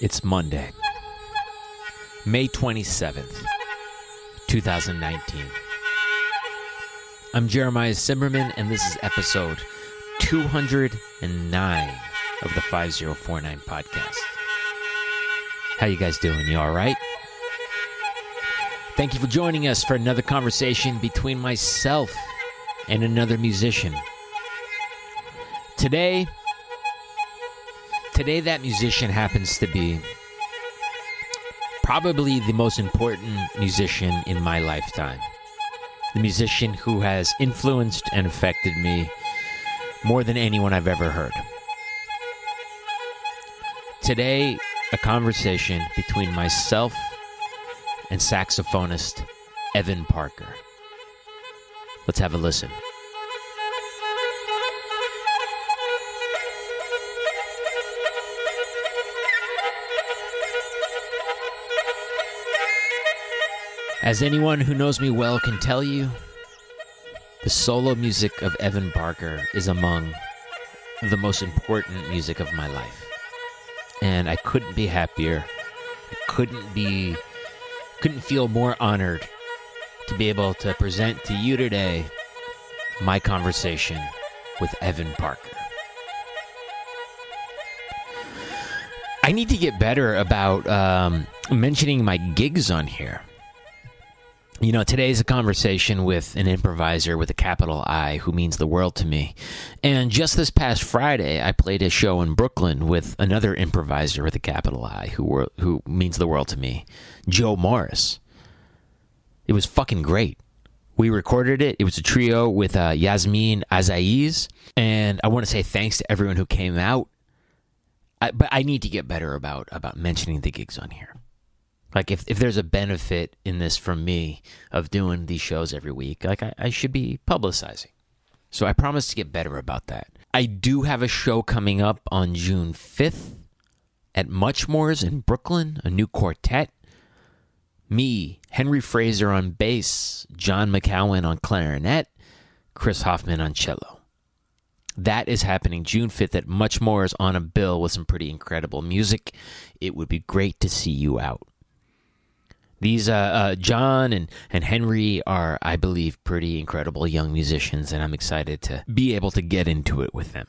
It's Monday, May 27th, 2019. I'm Jeremiah Cymerman, and this is episode 209 of the 5049 podcast. How you guys doing? You all right? Thank you for joining us for another conversation between myself and another musician. Today, today that musician happens to be probably the most important musician in my lifetime. The musician who has influenced and affected me more than anyone I've ever heard. Today, a conversation between myself and saxophonist Evan Parker. Let's have a listen. As anyone who knows me well can tell you, the solo music of Evan Parker is among the most important music of my life. And I couldn't be happier. I couldn't be couldn't feel more honored to be able to present to you today my conversation with Evan Parker. I need to get better about um, mentioning my gigs on here. You know, today's a conversation with an improviser with a capital I who means the world to me. And just this past Friday, I played a show in Brooklyn with another improviser with a capital I who were, who means the world to me, Joe Morris. It was fucking great. We recorded it. It was a trio with uh, Yasmin Azaiez, and I want to say thanks to everyone who came out. I, but I need to get better about about mentioning the gigs on here. Like if, if there's a benefit in this from me of doing these shows every week, like I, I should be publicizing. So I promise to get better about that. I do have a show coming up on June 5th at Muchmore's in Brooklyn, a new quartet. Me, Henry Fraser on bass, John McCowen on clarinet, Chris Hoffman on cello. That is happening June 5th at Muchmore's on a bill with some pretty incredible music. It would be great to see you out. These uh, uh, John and, and Henry are, I believe, pretty incredible young musicians, and I'm excited to be able to get into it with them.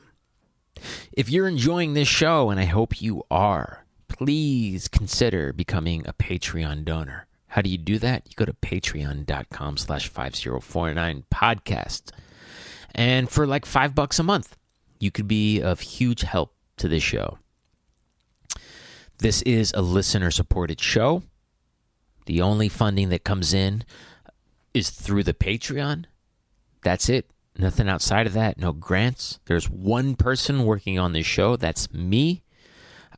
If you're enjoying this show, and I hope you are, please consider becoming a Patreon donor. How do you do that? You go to patreon.com slash 5049 podcast. And for like five bucks a month, you could be of huge help to this show. This is a listener supported show. The only funding that comes in is through the Patreon. That's it. Nothing outside of that. No grants. There's one person working on this show. That's me.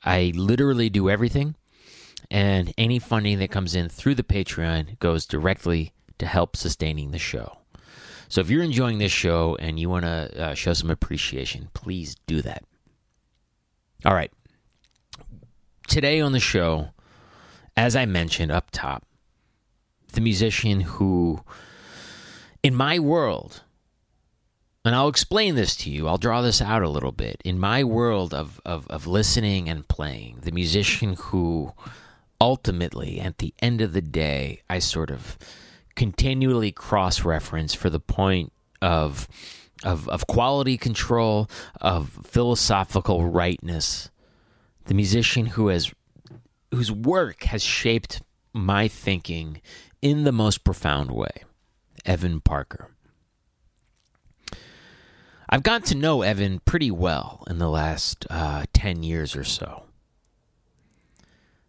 I literally do everything. And any funding that comes in through the Patreon goes directly to help sustaining the show. So if you're enjoying this show and you want to uh, show some appreciation, please do that. All right. Today on the show, as I mentioned up top, the musician who, in my world, and I'll explain this to you, I'll draw this out a little bit. In my world of, of, of listening and playing, the musician who ultimately, at the end of the day, I sort of continually cross reference for the point of, of, of quality control, of philosophical rightness, the musician who has whose work has shaped my thinking in the most profound way, Evan Parker. I've gotten to know Evan pretty well in the last uh, 10 years or so.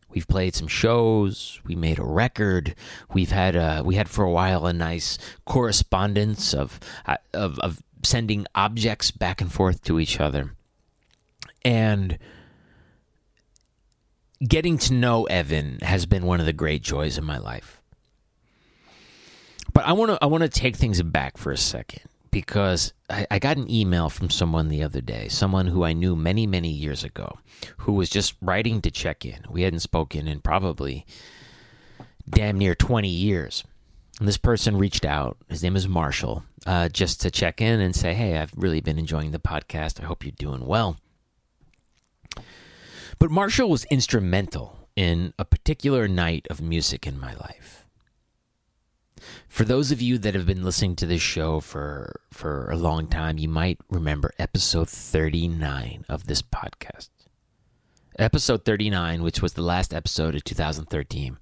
We've played some shows. We made a record. We've had a, we had for a while a nice correspondence of, uh, of of sending objects back and forth to each other, and getting to know Evan has been one of the great joys of my life. But I want to I want to take things back for a second because I, I, got an email from someone the other day, someone who I knew many many years ago, who was just writing to check in. We hadn't spoken in probably damn near twenty years. And this person reached out. His name is Marshall, uh, just to check in and say, "Hey, I've really been enjoying the podcast. I hope you're doing well." But Marshall was instrumental in a particular night of music in my life. For those of you that have been listening to this show for for a long time, you might remember episode 39 of this podcast. Episode 39, which was the last episode of 2013,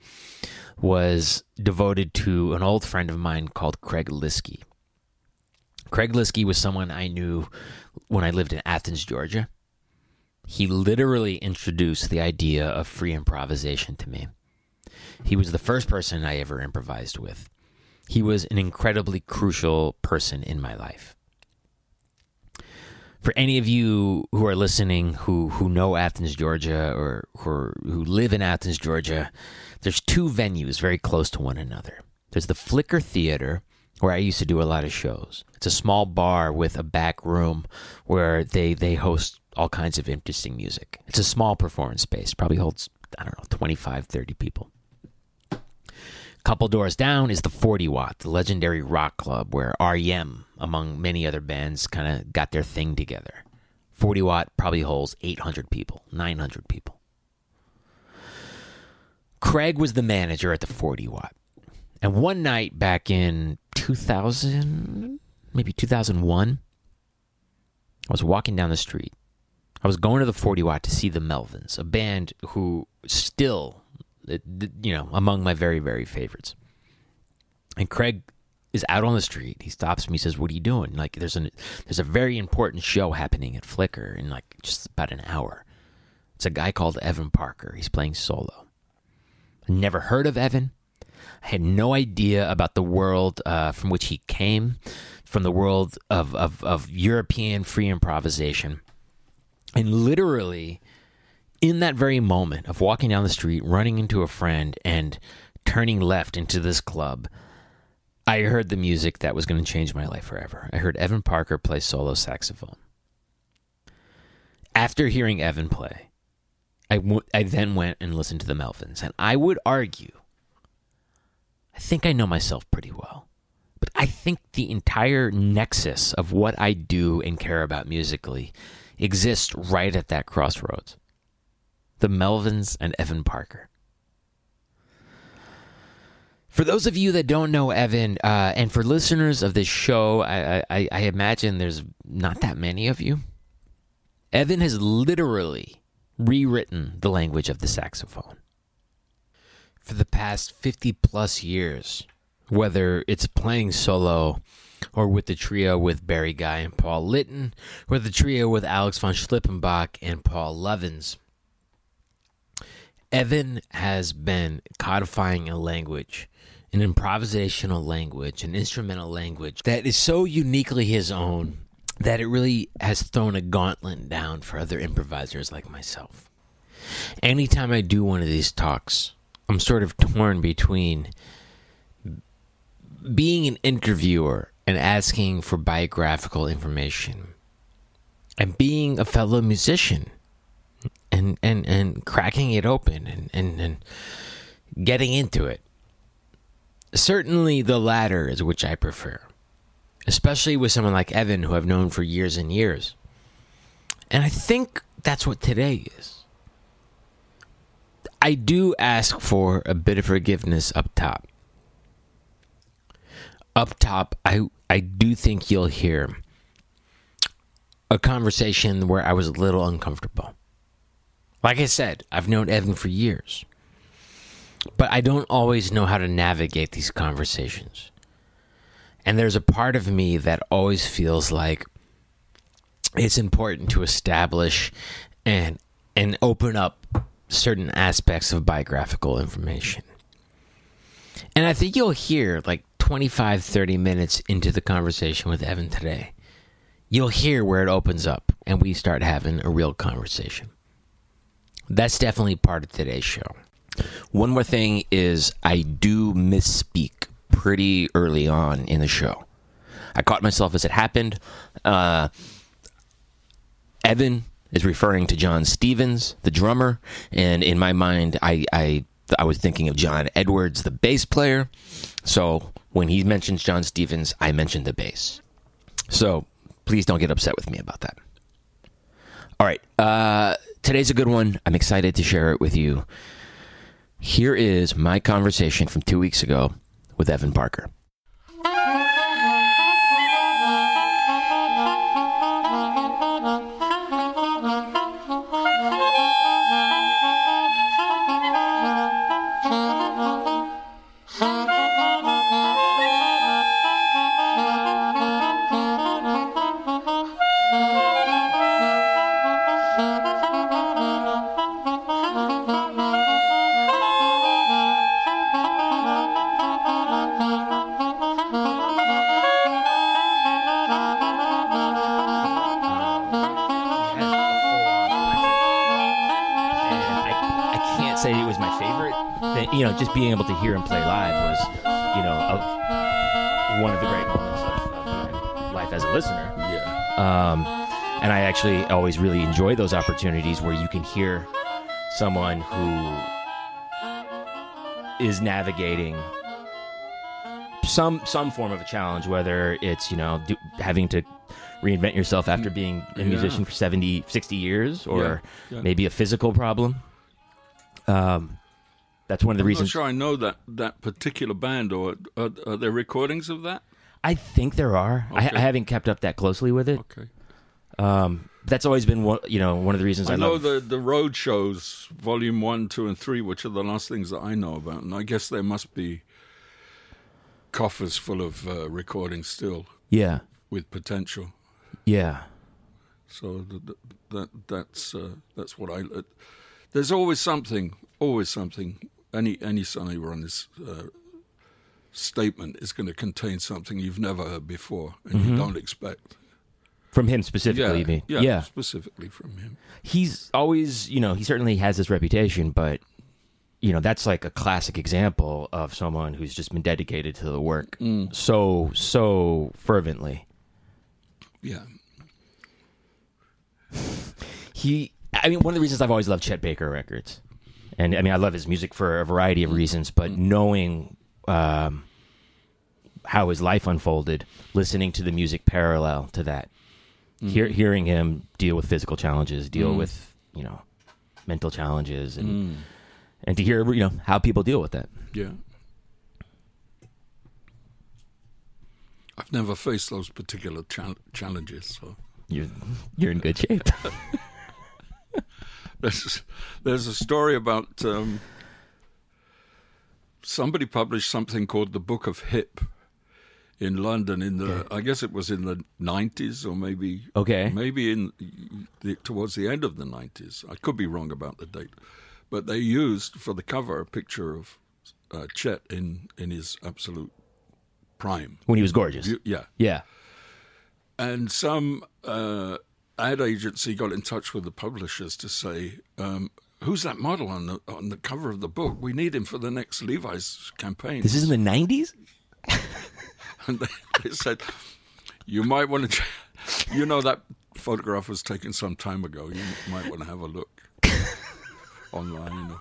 was devoted to an old friend of mine called Craig Liskey. Craig Liskey was someone I knew when I lived in Athens, Georgia. He literally introduced the idea of free improvisation to me. He was the first person I ever improvised with. He was an incredibly crucial person in my life. For any of you who are listening who, who know Athens, Georgia, or who, who live in Athens, Georgia, there's two venues very close to one another. There's the Flicker Theater, where I used to do a lot of shows. It's a small bar with a back room where they, they host all kinds of interesting music. It's a small performance space, probably holds, I don't know, 25, 30 people. Couple doors down is the 40 Watt, the legendary rock club where REM, among many other bands, kind of got their thing together. 40 Watt probably holds 800 people, 900 people. Craig was the manager at the 40 Watt. And one night back in 2000, maybe 2001, I was walking down the street. I was going to the 40 Watt to see the Melvins, a band who still you know, among my very, very favorites. And Craig is out on the street. He stops me. Says, "What are you doing?" Like, there's an there's a very important show happening at Flicker in like just about an hour. It's a guy called Evan Parker. He's playing solo. Never heard of Evan. I had no idea about the world uh, from which he came, from the world of, of, of European free improvisation. And literally, in that very moment of walking down the street, running into a friend, and turning left into this club, I heard the music that was going to change my life forever. I heard Evan Parker play solo saxophone. After hearing Evan play, I, w- I then went and listened to the Melvins. And I would argue, I think I know myself pretty well, but I think the entire nexus of what I do and care about musically exists right at that crossroads the Melvins, and Evan Parker. For those of you that don't know Evan, uh, and for listeners of this show, I, I, I imagine there's not that many of you. Evan has literally rewritten the language of the saxophone. For the past 50 plus years, whether it's playing solo or with the trio with Barry Guy and Paul Lytton, or the trio with Alex von Schlippenbach and Paul Lovens, Evan has been codifying a language, an improvisational language, an instrumental language that is so uniquely his own that it really has thrown a gauntlet down for other improvisers like myself. Anytime I do one of these talks, I'm sort of torn between being an interviewer and asking for biographical information and being a fellow musician and and and cracking it open and and, and getting into it. Certainly, the latter is which I prefer, especially with someone like Evan, who I've known for years and years. And I think that's what today is. I do ask for a bit of forgiveness up top. Up top, I I do think you'll hear a conversation where I was a little uncomfortable. Like I said, I've known Evan for years. But I don't always know how to navigate these conversations. And there's a part of me that always feels like it's important to establish and and open up certain aspects of biographical information. And I think you'll hear like 25 30 minutes into the conversation with Evan today. You'll hear where it opens up and we start having a real conversation. That's definitely part of today's show. One more thing is I do misspeak pretty early on in the show. I caught myself as it happened. Uh, Evan is referring to John Stevens, the drummer, and in my mind, I, I I was thinking of John Edwards, the bass player. So when he mentions John Stevens, I mention the bass. So please don't get upset with me about that. All right. Uh, today's a good one. I'm excited to share it with you. Here is my conversation from two weeks ago with Evan Parker. Being able to hear him play live was, you know, a, one of the great moments of, of my life as a listener. Yeah. Um, and I actually always really enjoy those opportunities where you can hear someone who is navigating some some form of a challenge, whether it's you know do, having to reinvent yourself after being a Yeah. musician for 70, 60 years, or Yeah, yeah. maybe a physical problem. Um, that's one of the I'm reasons. not sure I know that that particular band, or are, are there recordings of that? I think there are. I, Okay. I haven't kept up that closely with it. Okay. Um, that's always been one, you know, one of the reasons I, I know love. the the road shows, volume one, two, and three, which are the last things that I know about, and I guess there must be coffers full of uh, recordings still yeah, with potential. yeah. So th- th- that that's uh, that's what I. Uh, there's always something, always something. Any any Sonny Rollins uh, statement is going to contain something you've never heard before and you don't expect. From him specifically, mean? yeah, yeah. specifically from him. He's always, you know, he certainly has this reputation, but you know, that's like a classic example of someone who's just been dedicated to the work so so fervently. Yeah, he i mean one of the reasons i've always loved chet baker records and i mean i love his music for a variety of reasons but mm-hmm. knowing um, how his life unfolded listening to the music parallel to that mm-hmm. hear, hearing him deal with physical challenges deal mm-hmm. with you know mental challenges and mm. and to hear you know how people deal with that. Yeah. I've never faced those particular chal- challenges, so. You're you're in good shape There's there's a story about um, somebody published something called the Book of Hip in London in the I guess it was in the 90s or maybe Okay. maybe in the, towards the end of the 90s. I could be wrong about the date, but they used for the cover a picture of uh, Chet in in his absolute prime. when he was gorgeous yeah, yeah and some uh, ad agency got in touch with the publishers to say, um, "Who's that model on the on the cover of the book? We need him for the next Levi's campaign." this is in the 90s and they, they said, "You might want to, you know, that photograph was taken some time ago. You might want to have a look online."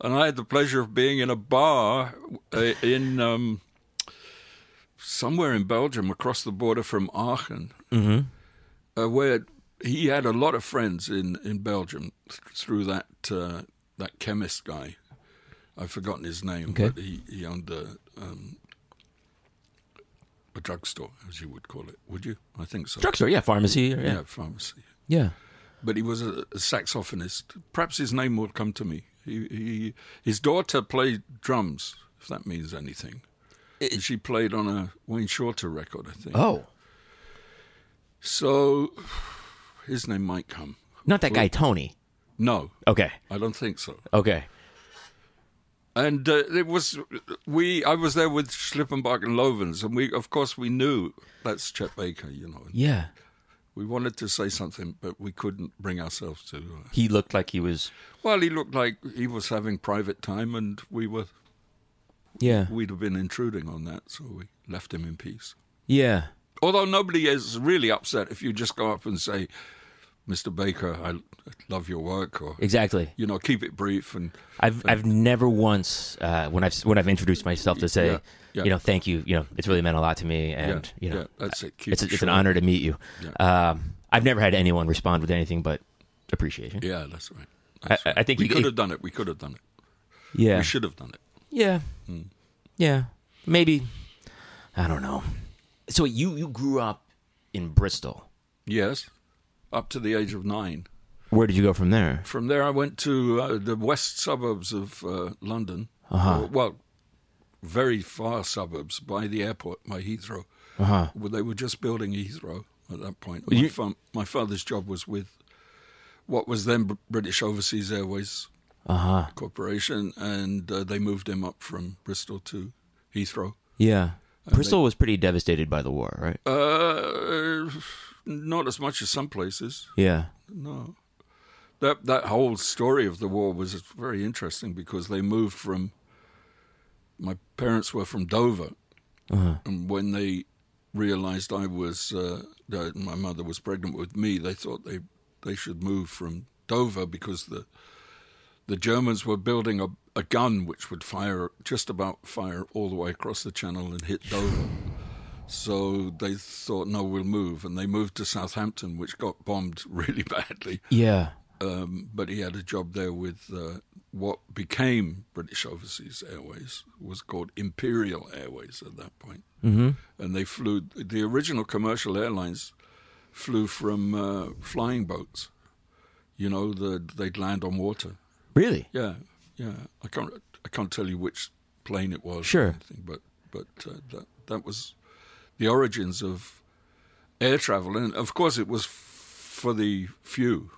And I had the pleasure of being in a bar uh, in um, somewhere in Belgium, across the border from Aachen, uh, where he had a lot of friends in, in Belgium th- through that uh, that chemist guy. I've forgotten his name, Okay. but he, he owned a, um, a drugstore, as you would call it. Would you? I think so. drugstore yeah pharmacy or- yeah. yeah pharmacy. yeah But he was a, a saxophonist. Perhaps his name will come to me. He, he, his daughter played drums, if that means anything. And she played on a Wayne Shorter record, I think. oh So his name might come. not that guy tony No, okay I don't think so. okay And uh, it was we. I was there with Schlippenbach and Lovens, and we, of course, we knew that's Chet Baker. You know, yeah we wanted to say something, but we couldn't bring ourselves to. Uh, he looked like he was well, he looked like he was having private time, and we were. yeah We'd have been intruding on that, so we left him in peace. yeah Although nobody is really upset if you just go up and say, "Mr. Baker, I love your work," or exactly you know, keep it brief and I've I've never once uh, when I've when I've introduced myself to say Yeah, yeah. you know thank you you know it's really meant a lot to me and yeah, you know yeah, that's it. Keep it's it it's an honor to meet you. Um, I've never had anyone respond with anything but appreciation. Yeah, that's right. I, That's I- right. I think we you could have done it. We could have done it. Yeah, We should have done it. yeah, Hmm. yeah. Maybe I don't know. So you you grew up in Bristol. Yes, up to the age of nine. Where did you go from there? From there, I went to uh, the west suburbs of uh, London. Uh-huh. Uh, well, very far suburbs by the airport, by Heathrow. Uh huh. Well, they were just building Heathrow at that point. You- My, fa- my father's job was with what was then Br- British Overseas Airways Uh huh. Corporation, and uh, they moved him up from Bristol to Heathrow. Yeah. Bristol was pretty devastated by the war, right? Uh, not as much as some places. Yeah. No. That that whole story of the war was very interesting because they moved from. My parents were from Dover, Uh-huh. and when they realized I was uh, that my mother was pregnant with me, they thought they they should move from Dover because the the Germans were building a, a gun which would fire just about fire all the way across the channel and hit Dover. So they thought, no, we'll move, and they moved to Southampton, which got bombed really badly. Yeah. Um, but he had a job there with uh, what became British Overseas Airways, was called Imperial Airways at that point. Mm-hmm. And they flew, the original commercial airlines flew from uh, flying boats. You know, the, they'd land on water. Really? Yeah, yeah. I can't, I can't tell you which plane it was. Sure. anything, but but uh, that that was the origins of air travel, and of course, it was f- for the few,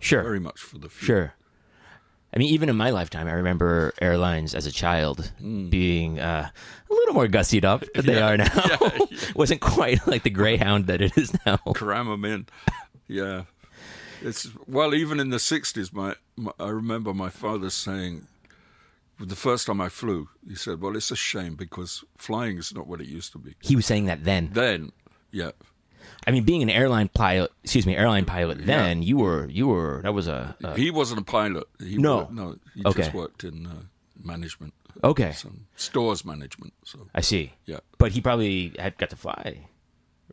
Sure. very much for the few. Sure. I mean, even in my lifetime, I remember airlines as a child being uh, a little more gussied up than they Mm. Are now. yeah, yeah. Wasn't quite like the Greyhound that it is now. cram them in. Yeah, it's well. Even in the '60s, my, my I remember my father saying, the first time I flew, he said, "Well, it's a shame because flying is not what it used to be." He was saying that then. Then, yeah, I mean, being an airline pilot, excuse me, airline pilot. Then you were, you were. That was a, a he wasn't a pilot. He No. worked- no, he Okay. just worked in uh, management, okay. some stores management. So I see. yeah, But he probably had got to fly,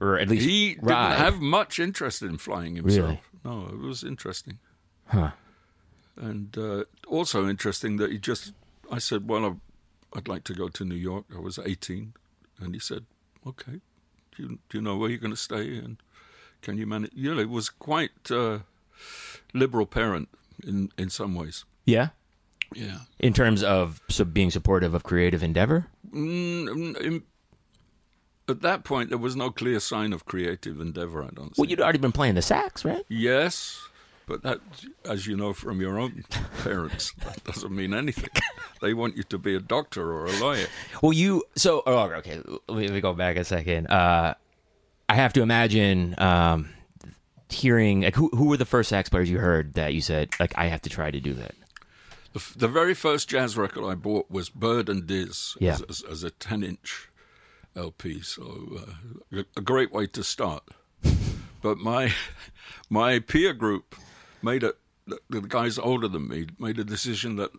or at least he didn't have much interest in flying himself. Really? No, it was interesting. Huh. and uh, also interesting that he just I said, "Well, I'd- I'd like to go to New York." I was 18, and he said, "Okay, do you, do you know where you're going to stay and can you manage?" You know, it was quite uh, liberal parent in in some ways. Yeah. Yeah. In terms of so being supportive of creative endeavor. Mm, in- at that point, there was no clear sign of creative endeavor. I don't. Well, you'd already been playing the sax, right? Yes, but that, as you know from your own parents, that doesn't mean anything. they want you to be a doctor or a lawyer. Well, you so oh, okay. Let me, go back a second. Uh, I have to imagine um, hearing like who who were the first sax players you heard that you said like I have to try to do that. The, f- the very first jazz record I bought was Bird and Diz Yeah. as, as, as a 10 inch LP. So uh, a- great way to start. but my my peer group made it, the, guys older than me made a decision that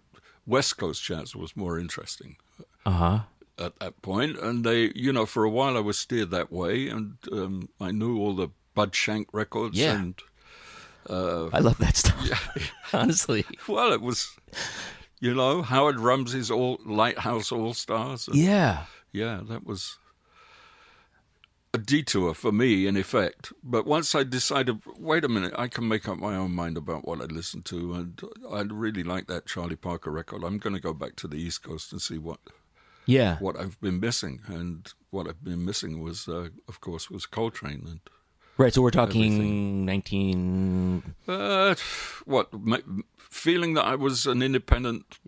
West Coast jazz was more interesting Uh huh. at that point. And they, you know, for a while I was steered that way. And um, I knew all the Bud Shank records. Yeah. And I love that stuff. Yeah. Honestly, well, it was. You know, Howard Rumsey's all Lighthouse All Stars. and- yeah. Yeah, that was a detour for me, in effect. But once I decided, wait a minute, I can make up my own mind about what I listen to, and I really like that Charlie Parker record. I'm going to go back to the East Coast and see what Yeah. what I've been missing, and what I've been missing was, uh, of course, was Coltrane and. Right. So we're talking nineteen. Uh, what ma- feeling that I was an independent.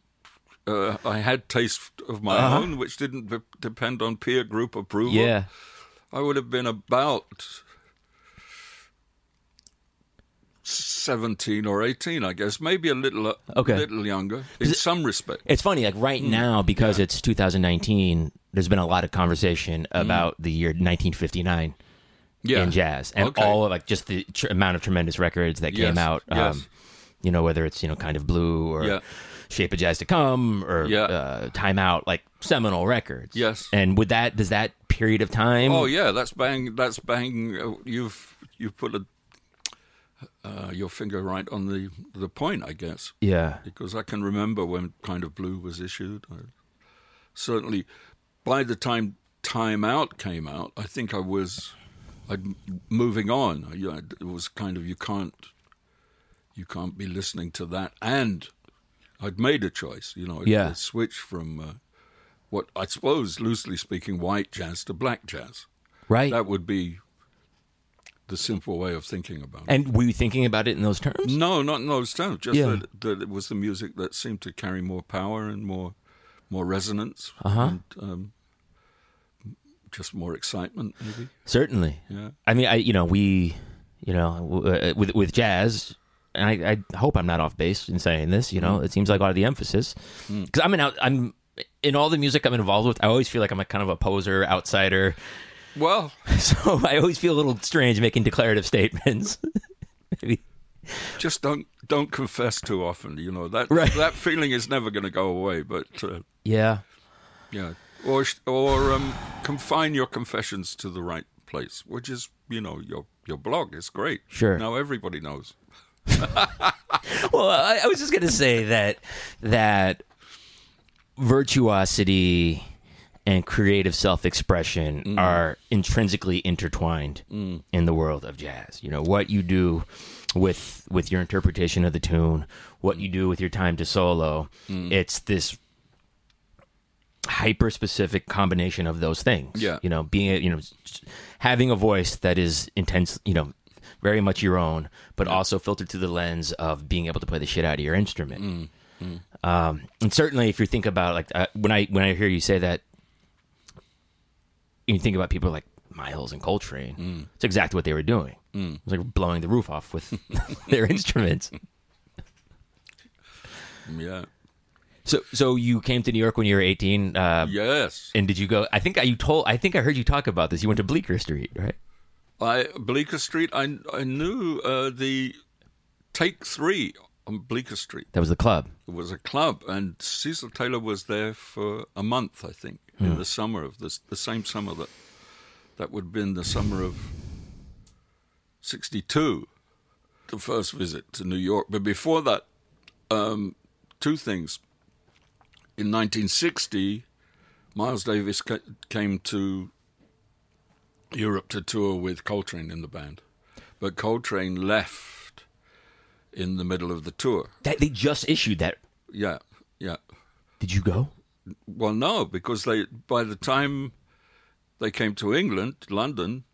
Uh, I had taste of my Uh-huh. own, which didn't de- depend on peer group approval. Yeah. I would have been about seventeen or eighteen, I guess, maybe a little, Okay. little younger in some respect. It's funny, like right Hmm. now, because it's 2019. There's been a lot of conversation about the year 1959 Hmm. Yeah, in jazz, and Okay. all of like just the tr- amount of tremendous records that came Yes, out. Um, yes. You know, whether it's you know kind of blue or Yeah. Shape of Jazz to Come or Yeah. uh, Time Out, like seminal records. Yes. And with that, does that period of time? Oh yeah, that's bang. That's bang. uh, You've you've put a uh, your finger right on the the point, I guess, Yeah. because I can remember when Kind of Blue was issued. I, certainly, by the time Time Out came out, I think I was I'd moving on. I, it was kind of you can't you can't be listening to that, and I'd made a choice. You know, Yeah. a switch from uh, what I suppose, loosely speaking, white jazz to black jazz. Right. That would be the simple way of thinking about it. and were you thinking about it in those terms? No, not in those terms. Just Yeah. that, that it was the music that seemed to carry more power and more more resonance Uh-huh. and um, just more excitement, maybe. Certainly. Yeah. I mean, I you know we, you know, w- uh, with with jazz, and I, I hope I'm not off base in saying this. You know, it seems like a lot of the emphasis because I'm an out, I'm in all the music I'm involved with. I always feel like I'm a kind of a poser, outsider. Well, So I always feel a little strange making declarative statements. Maybe. just don't don't confess too often. You know that Right. that feeling is never going to go away. But uh, Yeah. yeah, or or um, confine your confessions to the right place, which is you know your your blog is great. Sure. Now everybody knows. Well, I, I was just gonna say that that virtuosity and creative self-expression mm. are intrinsically intertwined mm. in the world of jazz. You know what you do with with your interpretation of the tune, what you do with your time to solo. Mm. It's this hyper specific combination of those things. Yeah. You know, being a, you know having a voice that is intense, you know, very much your own, but also filtered through the lens of being able to play the shit out of your instrument. Um, and certainly, if you think about like uh, when I when I hear you say that, you think about people like Miles and Coltrane. It's exactly what they were doing. It was like blowing the roof off with their instruments. Yeah. So, so you came to New York when you were eighteen. Uh, Yes. And did you go? I think I, you told. I think I heard you talk about this. You went to Bleecker Street, right? I Bleecker Street. I I knew uh, the Take Three on Bleecker Street. That was the club. It was a club, and Cecil Taylor was there for a month, I think, in the summer of this, the same summer that that would have been the summer of '62, the first visit to New York. But before that, um, two things. In 1960, Miles Davis ca- came to Europe to tour with Coltrane in the band, but Coltrane left in the middle of the tour. That they just issued that. Yeah, yeah. Did you go? Well, no, because they by the time they came to England, London,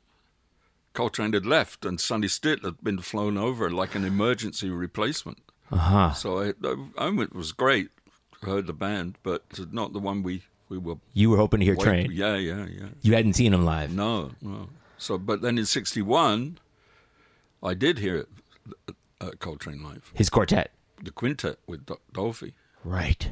Coltrane had left, and Sonny Stitt had been flown over like an emergency replacement. Uh huh. So I, I, I it was great. Heard the band, but not the one we we were. You were hoping to hear wait- Train. Yeah, yeah, yeah. You hadn't seen him live. No, no. So, but then in '61, I did hear it, uh, Coltrane live, His quartet. the quintet with Do- Dolphy. Right.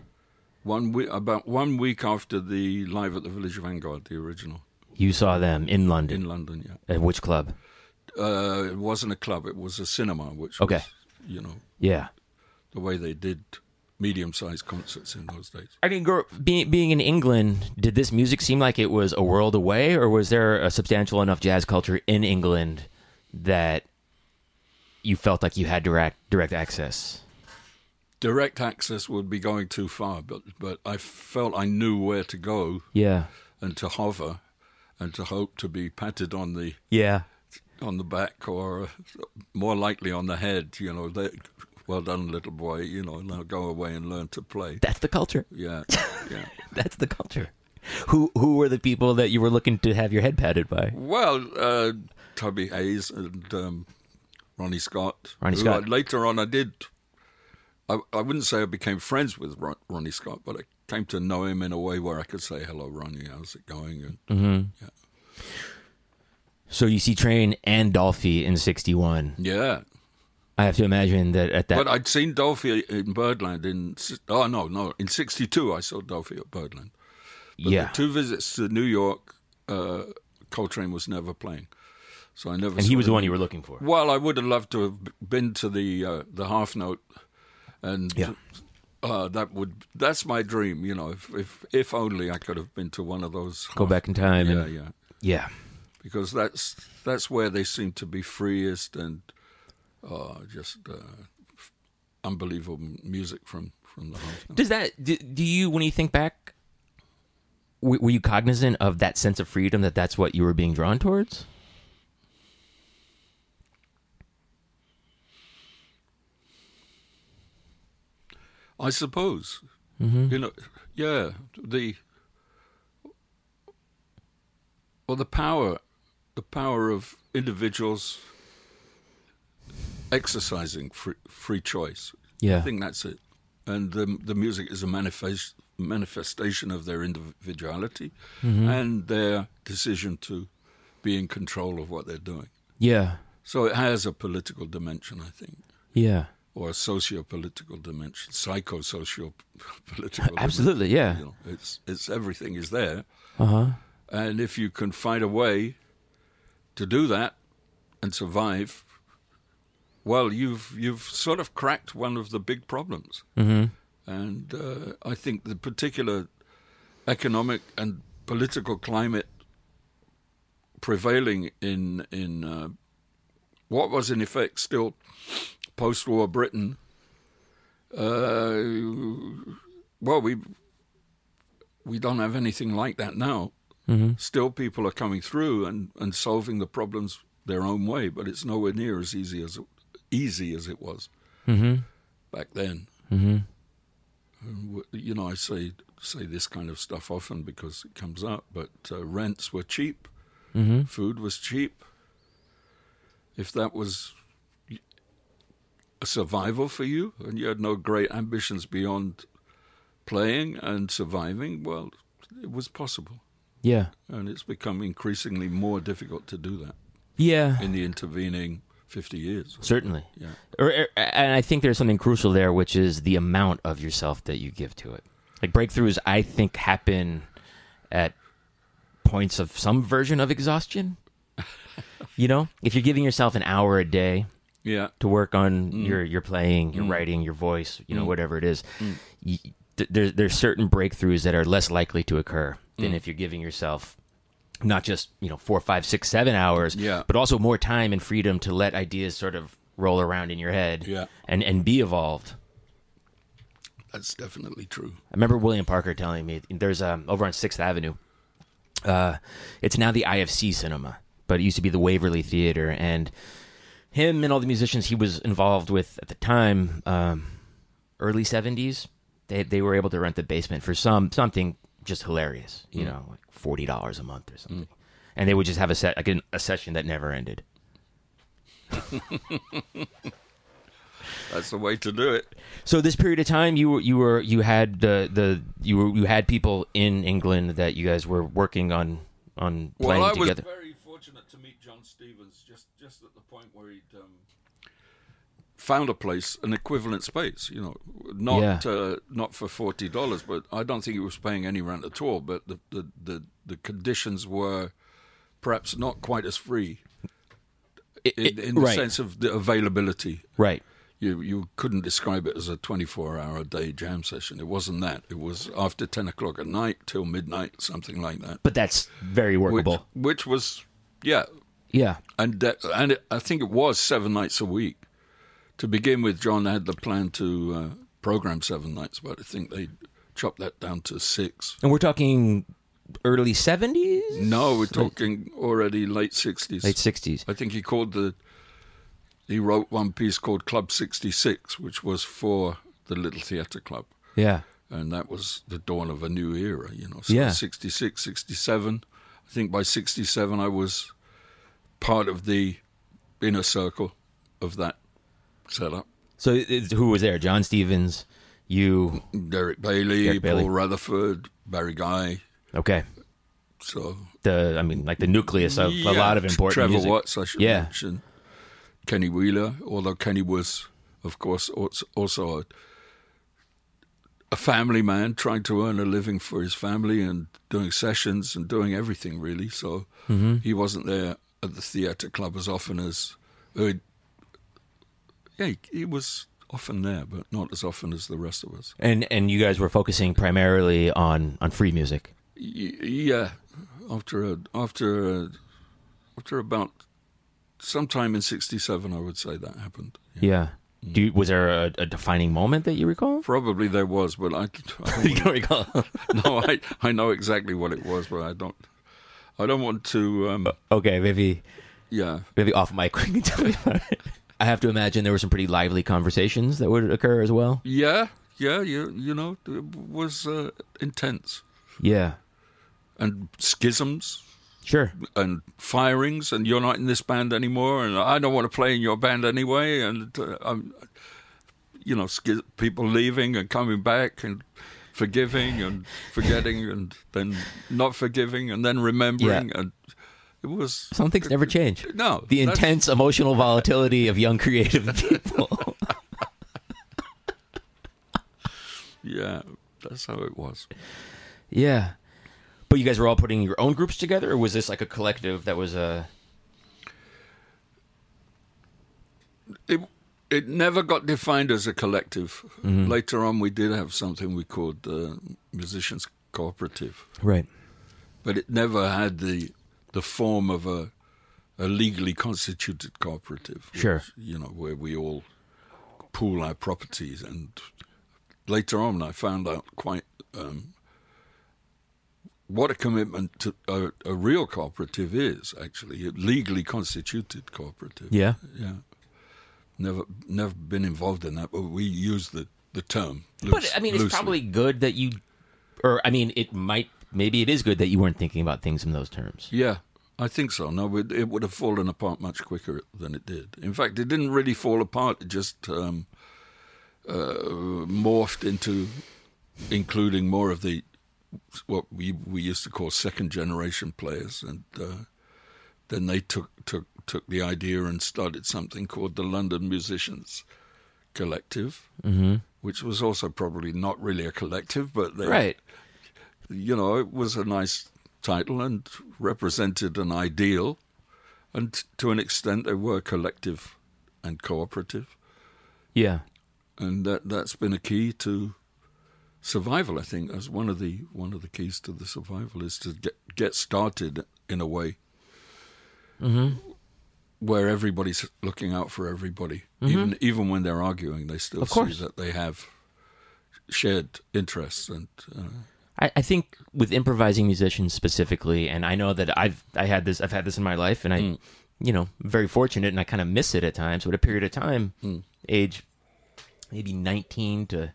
One week, about one week after the live at the Village Vanguard, the original You saw them in London. in London. Yeah, At which club? uh, it wasn't a club; it was a cinema, which Okay. was, you know, Yeah. the way they did medium-sized concerts in those days. I mean, being being in England, did this music seem like it was a world away, or was there a substantial enough jazz culture in England that you felt like you had direct direct access? Direct access would be going too far, but but I felt I knew where to go Yeah. and to hover, and to hope to be patted on the Yeah. on the back or uh, more likely on the head. You know, they, well done, little boy. You know, now go away and learn to play. That's the culture. Yeah, yeah. That's the culture. Who who were the people that you were looking to have your head patted by? Well, uh, Tubby Hayes and um, Ronnie Scott. Ronnie Scott. I- later on, I did. I, I wouldn't say I became friends with Ron, Ronnie Scott, but I came to know him in a way where I could say, "Hello, Ronnie. How's it going?" And mm-hmm. yeah. So you see Train and Dolphy in '61. yeah, I have to imagine that at that. but I'd seen Dolphy in Birdland in. Oh no, no, in '62 I saw Dolphy at Birdland. But yeah, the two visits to New York, uh, Coltrane was never playing, so I never. and he was the one you were looking for. Well, I would have loved to have been to the uh, the half note, and Yeah. uh, that would that's my dream. You know, if if if only I could have been to one of those. Go half- back in time. Yeah, and, yeah, yeah. because that's that's where they seem to be freest and uh, just uh, unbelievable music from from the whole thing. Does that do, do you when you think back? Were you cognizant of that sense of freedom that that's what you were being drawn towards? I suppose. Mm-hmm. You know, yeah, the well, the power, the power of individuals exercising free, free choice. Yeah. I think that's it. And the the music is a manifest, manifestation of their individuality Mm-hmm. and their decision to be in control of what they're doing. Yeah. So it has a political dimension, I think, Yeah. or a socio-political dimension, psycho-socio-political. Absolutely. Yeah. You know, it's it's everything is there, Uh huh. and if you can find a way to do that and survive, well, you've you've sort of cracked one of the big problems. Mm-hmm. And uh, I think the particular economic and political climate prevailing in in uh, what was in effect still post-war Britain. Uh, well, we we don't have anything like that now. Mm-hmm. Still, people are coming through and, and solving the problems their own way, but it's nowhere near as easy as easy as it was Mm-hmm. back then. Mm-hmm. You know, I say say this kind of stuff often because it comes up. But uh, rents were cheap, Mm-hmm. food was cheap. If that was a survival for you, and you had no great ambitions beyond playing and surviving, well, it was possible. Yeah. And it's become increasingly more difficult to do that Yeah. in the intervening fifty years. Certainly. Yeah. Or, or- and I think there's something crucial there, which is the amount of yourself that you give to it. Like breakthroughs, I think happen at points of some version of exhaustion. you know, if you're giving yourself an hour a day Yeah. to work on mm. your your playing, your mm. writing, your voice, you know, mm. whatever it is, y th- there, there's certain breakthroughs that are less likely to occur than if you're giving yourself not just you know four, five, six, seven hours, Yeah. but also more time and freedom to let ideas sort of roll around in your head, Yeah. and and be evolved. That's definitely true. I remember William Parker telling me there's um over on Sixth Avenue. Uh, it's now the IFC Cinema, but it used to be the Waverly Theater, and him and all the musicians he was involved with at the time, um, early '70s, they they were able to rent the basement for some something just hilarious, you know, like forty dollars a month or something, and they would just have a set like an, a session that never ended. That's the way to do it. So this period of time, you were you were you had the the you were you had people in England that you guys were working on on playing well, I together. was very fortunate to meet John Stevens just just at the point where he'd um, found a place, an equivalent space. You know, not Yeah. uh, not for forty dollars, but I don't think he was paying any rent at all. But the the the, the conditions were perhaps not quite as free It- in, it- in the right, sense of the availability. right. You you couldn't describe it as a twenty four hour a day jam session. It wasn't that. It was after ten o'clock at night till midnight, something like that. But that's very Which, workable. which was yeah, yeah, and that, and it, I think it was seven nights a week. To begin with, John had the plan to uh, program seven nights, but I think they chopped that down to six. and we're talking early seventies, No, we're talking already late sixties. late sixties. I think he called the. He wrote one piece called Club sixty six, which was for the Little Theatre Club, Yeah, and that was the dawn of a new era. You know, so Yeah. 66, 67. I think by sixty seven, I was part of the inner circle of that setup. so who was there? John Stevens, you. Derek Bailey, Derek Bailey. Paul Rutherford, Barry Guy. Okay, So the I mean, like the nucleus of a lot of important Trevor music. Watts, I should Yeah. mention. Kenny Wheeler, although Kenny was, of course, also a, a family man trying to earn a living for his family and doing sessions and doing everything really. So Mm-hmm. he wasn't there at the theatre club as often as. Yeah, he, he was often there, but not as often as the rest of us. And and you guys were focusing primarily on on free music. Y- yeah, after a, after a, after about sometime in '67, I would say that happened. Yeah. Do you, was there a, a defining moment that you recall? Probably there was, but I, I you don't recall. no, I I know exactly what it was, but I don't. I don't want to. Um, okay, maybe yeah, maybe off mic. Can you tell me about it? I have to imagine there were some pretty lively conversations that would occur as well. yeah, yeah. You you know, it was uh, intense Yeah, and schisms sure. and firings, and you're not in this band anymore, and I don't want to play in your band anyway, and uh, I'm, you know, people leaving and coming back and forgiving and forgetting and then not forgiving and then remembering Yeah. and it was Some things never change. no The intense emotional volatility of young creative people. yeah that's how it was yeah. But you guys were all putting your own groups together, or was this like a collective that was a? it it never got defined as a collective Mm-hmm. later on we did have something we called uh, musicians cooperative right? but it never had the the form of a a legally constituted cooperative. which, Sure. you know where we all pool our properties, and later on I found out quite um, what a commitment to a, a real cooperative is. Actually, a legally constituted cooperative. Yeah. yeah. Never, never been involved in that, but we use the the term. But I mean, it's probably good that you, or I mean, it might maybe it is good that you weren't thinking about things in those terms. Yeah, I think so. No, it, would have fallen apart much quicker than it did. In fact, it didn't really fall apart. It just um, uh, morphed into including more of the what we we used to call second generation players, and uh, then they took took took the idea and started something called the London Musicians Collective, Mm-hmm. which was also probably not really a collective, but they Right. You know, it was a nice title and represented an ideal, and to an extent they were collective and cooperative, Yeah. and that that's been a key to survival. I think as one of the one of the keys to the survival is to get get started in a way where everybody's looking out for everybody, even even when they're arguing, they still see that they have shared interests and. Uh, I, I think with improvising musicians specifically, and I know that I've I had this I've had this in my life, and I, Mm. you know, very fortunate, and I kind of miss it at times. But a period of time, Mm. age maybe nineteen to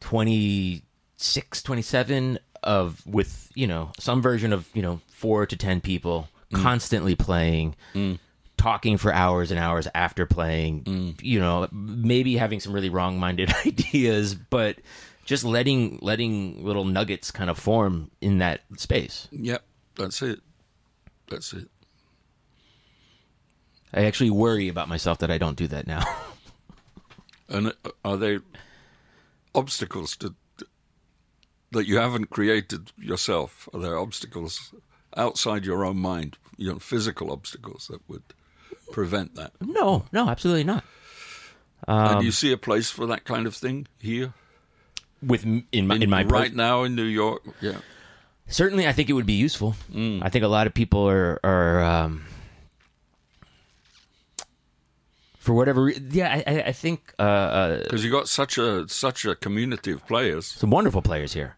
26, 27 of with you know some version of you know four to ten people Mm. constantly playing. Talking for hours and hours after playing, Mm. you know, maybe having some really wrong-minded ideas, but just letting letting little nuggets kind of form in that space. Yep, that's it. That's it. I actually worry about myself that I don't do that now. And uh, are they obstacles to that you haven't created yourself? Are there obstacles outside your own mind? You know, physical obstacles that would prevent that. no, no, absolutely not. and you see a place for that kind of thing here, With in my in, my pres- right now in New York. Yeah, certainly, I think it would be useful. Mm. I think a lot of people are are um, for whatever. Re- yeah, I, I, think uh, uh, because you got such a such a community of players. some wonderful players here.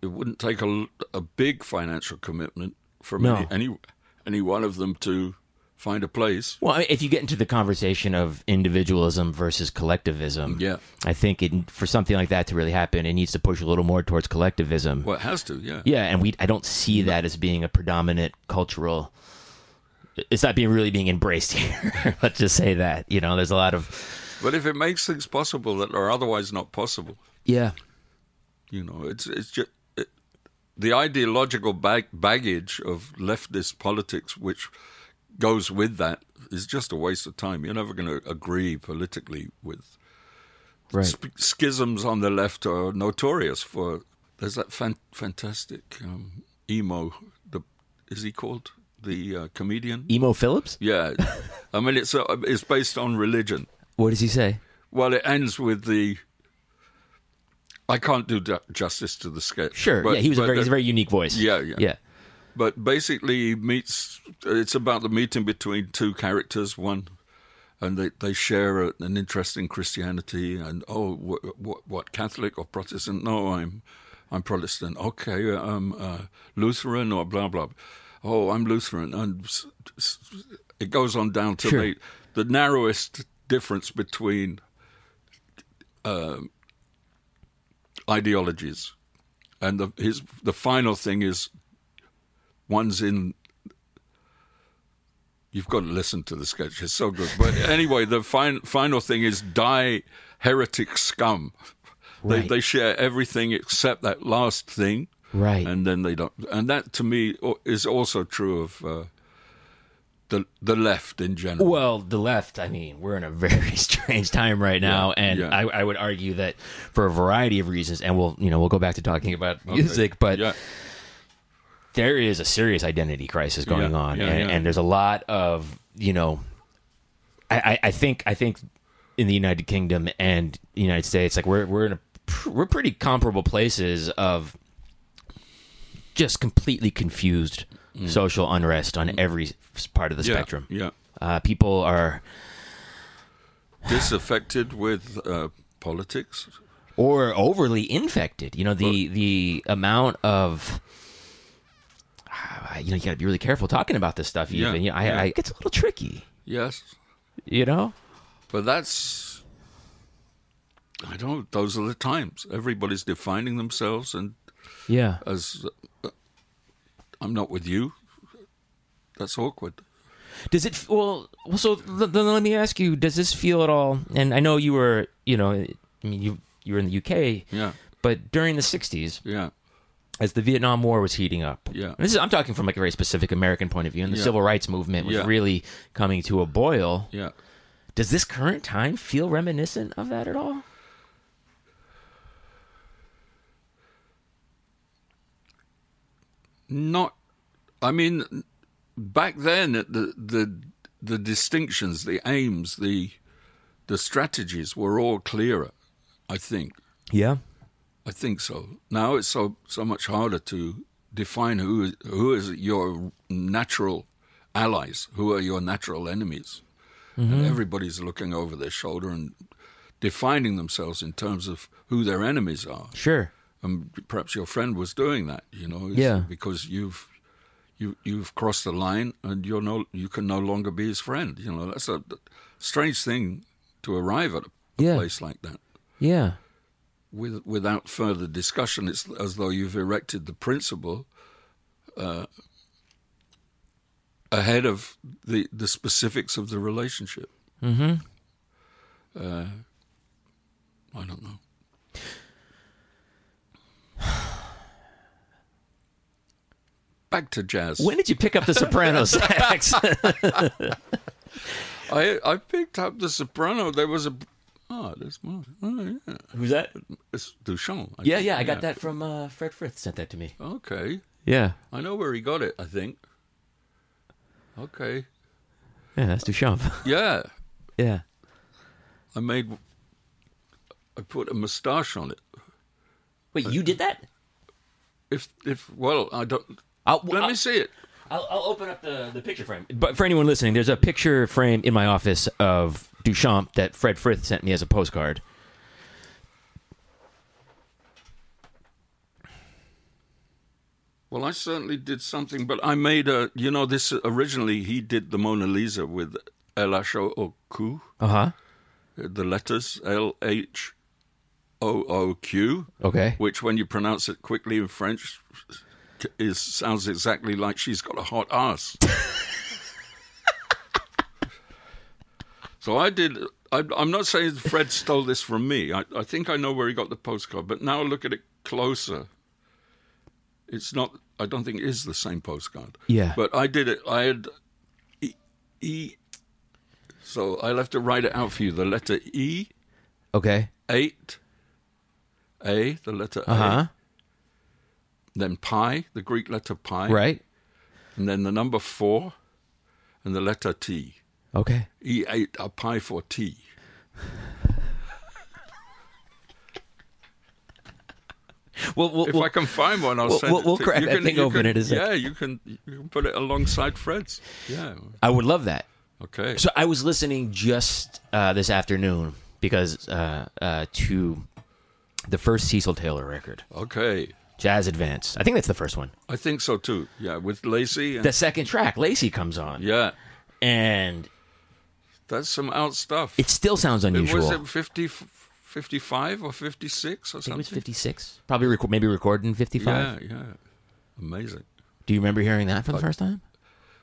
It wouldn't take a, a big financial commitment from No. any, any any one of them to find a place. Well, I mean, if you get into the conversation of individualism versus collectivism, Yeah. I think it, for something like that to really happen, it needs to push a little more towards collectivism. Well, it has to. Yeah. Yeah, and we I don't see that as being a predominant cultural. It's not being really being embraced here. Let's just say that you know there's a lot of But if it makes things possible that are otherwise not possible, yeah you know, it's it's just it, the ideological bag, baggage of leftist politics, which goes with that, is just a waste of time. You're never going to agree politically with right Sp- schisms on the left are notorious for. There's that fan, fantastic um, emo. The is he called the uh, comedian? Emo Philips. Yeah, I mean it's uh, it's based on religion. What does he say? Well, it ends with the. I can't do ju- justice to the sketch. Sure, but- yeah, he was a very he's a very unique voice. Yeah, yeah. yeah. But basically meets. It's about the meeting between two characters. One, and they they share a, an interest in Christianity. And oh, what, what, what Catholic or Protestant? No, I'm I'm Protestant. Okay, I'm uh, Lutheran or blah blah. Oh, I'm Lutheran, and it goes on down to Sure. the the narrowest difference between um ideologies, and the his the final thing is one's in. You've got to listen to the sketch; it's so good. But anyway, the fin- final thing is die heretic scum. They Right. they share everything except that last thing, Right. and then they don't. And that to me is also true of uh, the the left in general. Well, the left, I mean, we're in a very strange time right now, Yeah, and yeah. I, I would argue that for a variety of reasons, and we'll, you know, we'll go back to talking about music, but yeah, there is a serious identity crisis going Yeah, on, yeah, and, yeah. and there's a lot of, you know, I, I, I think, I think in the United Kingdom and the United States, like we're we're in a pr- we're pretty comparable places of just completely confused social unrest on every part of the Mm. spectrum. yeah. Uh, people are Disaffected with uh, politics. or overly infected. You know, the the amount of you know, you got to be really careful talking about this stuff. Yeah, Even you know, I, yeah. I, it gets a little tricky. Yes, You know, But that's, I don't. Those are the times. Everybody's defining themselves, and yeah. as uh, I'm not with you, that's awkward. Does it well? Well, so th- then let me ask you: Does this feel at all? And I know you were, you know, I mean, you you were in the UK, Yeah, but during the '60s, yeah, as the Vietnam War was heating up. Yeah. And this is I'm talking from like a very specific American point of view, and the Yeah. civil rights movement was Yeah. really coming to a boil. yeah. Does this current time feel reminiscent of that at all? Not. I mean, back then the the the distinctions, the aims, the the strategies were all clearer. I think. Yeah. I think so. Now it's so so much harder to define who is, who is your natural allies, who are your natural enemies, and mm-hmm. everybody's looking over their shoulder and defining themselves in terms of who their enemies are. Sure. And perhaps your friend was doing that, you know, Yeah. because you've you you've crossed the line and you're no you can no longer be his friend. You know, that's a strange thing to arrive at a, a Yeah. place like that Yeah. With, without further discussion, it's as though you've erected the principle uh, ahead of the, the specifics of the relationship. Mm-hmm. Uh, I don't know. Back to jazz. When did you pick up the soprano sax? I I picked up the soprano. There was a oh, there's more. Oh, yeah, Who's that? it's Duchamp. I Yeah, think. yeah, I got that from uh, Fred Frith. Sent that to me. Okay, Yeah. I know where he got it. I think. Okay. Yeah, that's Duchamp. Yeah, yeah. I made. I put a moustache on it. Wait, you did that? If if well, I don't. I'll, Let I'll, me see it. I'll, I'll open up the, the picture frame. But for anyone listening, there's a picture frame in my office of Duchamp that Fred Frith sent me as a postcard. Well, I certainly did something, but I made a. You know, this originally he did the Mona Lisa with L H O O Q, Uh huh. the letters L H O O Q, Okay. which when you pronounce it quickly in French, is sounds exactly like she's got a hot ass. so I did. I, I'm not saying Fred stole this from me. I, I think I know where he got the postcard, but now look at it closer. It's not. I don't think it is the same postcard. Yeah. But I did it. I had E. e so I'll have to write it out for you. The letter E, Okay. eight, A, the letter A Uh huh. then pi, the Greek letter pi, Right. and then the number four, and the letter T. Okay. He ate a pie for tea. Well, we'll, If we'll- I can find one, I'll we'll- send we'll- it. we'll to- crack you that can, thing open can- in a sec. Yeah, you can you can put it alongside Fred's. Yeah. I would love that. Okay. So I was listening just uh, this afternoon because uh, uh, to the first Cecil Taylor record, Okay. Jazz Advance. I think that's the first one. I think so too. Yeah, with Lacy. And, The second track, Lacy comes on, yeah, and that's some out stuff. it still sounds It- unusual. was it 50, 55 or 56 or I think it something? was 56. Probably rec- maybe recorded in 55. Yeah, yeah. Amazing. Do you remember hearing that for the first time?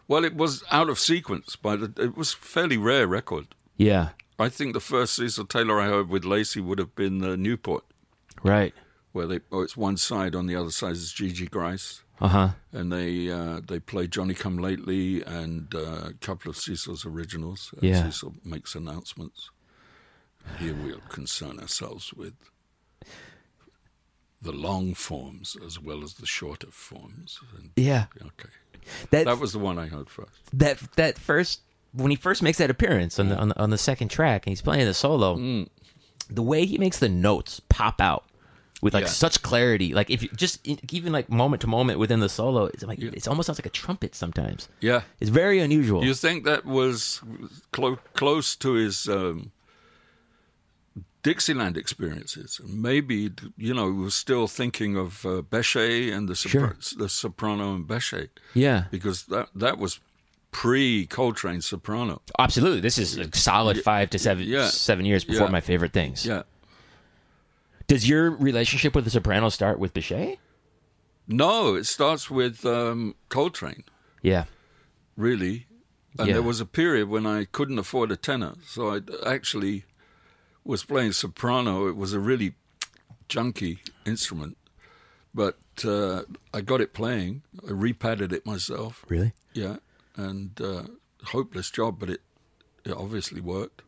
Well, it was out of sequence, but it, it was fairly rare record. Yeah. I think the first Cecil Taylor I heard with Lacy would have been uh, Newport, Right. Where they oh, it's one side, on the other side is Gigi Gryce, Uh huh. and they uh, they play Johnny Come Lately and uh, a couple of Cecil's originals. And Yeah. Cecil makes announcements. Here we'll concern ourselves with the long forms as well as the shorter forms. And, Yeah. okay, That that was the one I heard first. that that first when he first makes that appearance on the on the, on the second track and he's playing the solo, Mm. the way he makes the notes pop out with like Yeah. such clarity, like if you just even like moment to moment within the solo, it's like it almost sounds like a trumpet sometimes. Yeah. It's very unusual. You think that was clo- close to his um, Dixieland experiences? Maybe you know he was still thinking of uh, Bechet and the sopra- the soprano and Bechet yeah, because that that was pre Coltrane soprano. absolutely. This is a solid five to seven Yeah. seven years before Yeah. my favorite things. Yeah. Does your relationship with the soprano start with Bechet? No, it starts with um, Coltrane. Yeah. really. And Yeah. there was a period when I couldn't afford a tenor, so I actually was playing soprano. It was a really junky instrument, but uh, I got it playing. I repadded it myself. Really? Yeah, and uh, hopeless job, but it it obviously worked.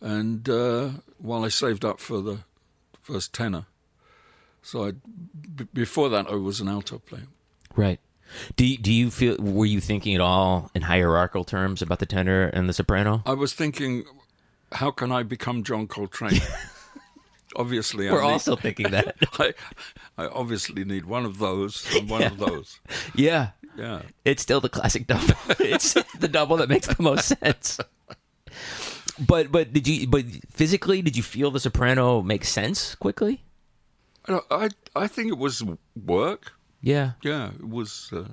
And uh, while I saved up for the first tenor, so I b- before that I was an alto player. Right. Do you, do you feel were you thinking at all in hierarchical terms about the tenor and the soprano? I was thinking, how can I become John Coltrane? obviously, We're need, also thinking that. I, I obviously need one of those and one of those. yeah. Yeah. It's still the classic double. it's the double that makes the most sense. But but did you but physically did you feel the soprano make sense quickly? I, I I think it was work. Yeah. Yeah, it was. Uh,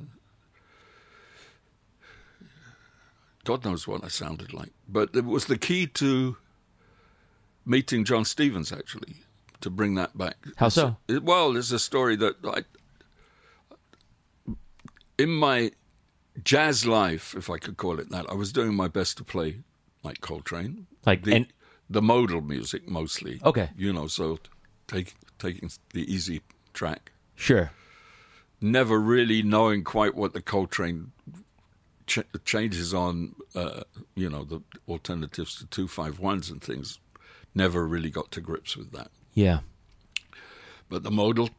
God knows what I sounded like, but it was the key to meeting John Stevens. Actually, to bring that back. How so? It- well, there's a story that I, in my jazz life, if I could call it that, I was doing my best to play like Coltrane, Like the and the modal music mostly. Okay. you know, so take taking the easy track sure. never really knowing quite what the Coltrane ch- changes on, uh, you know, the alternatives to two five ones and things. Never really got to grips with that. Yeah. But the modal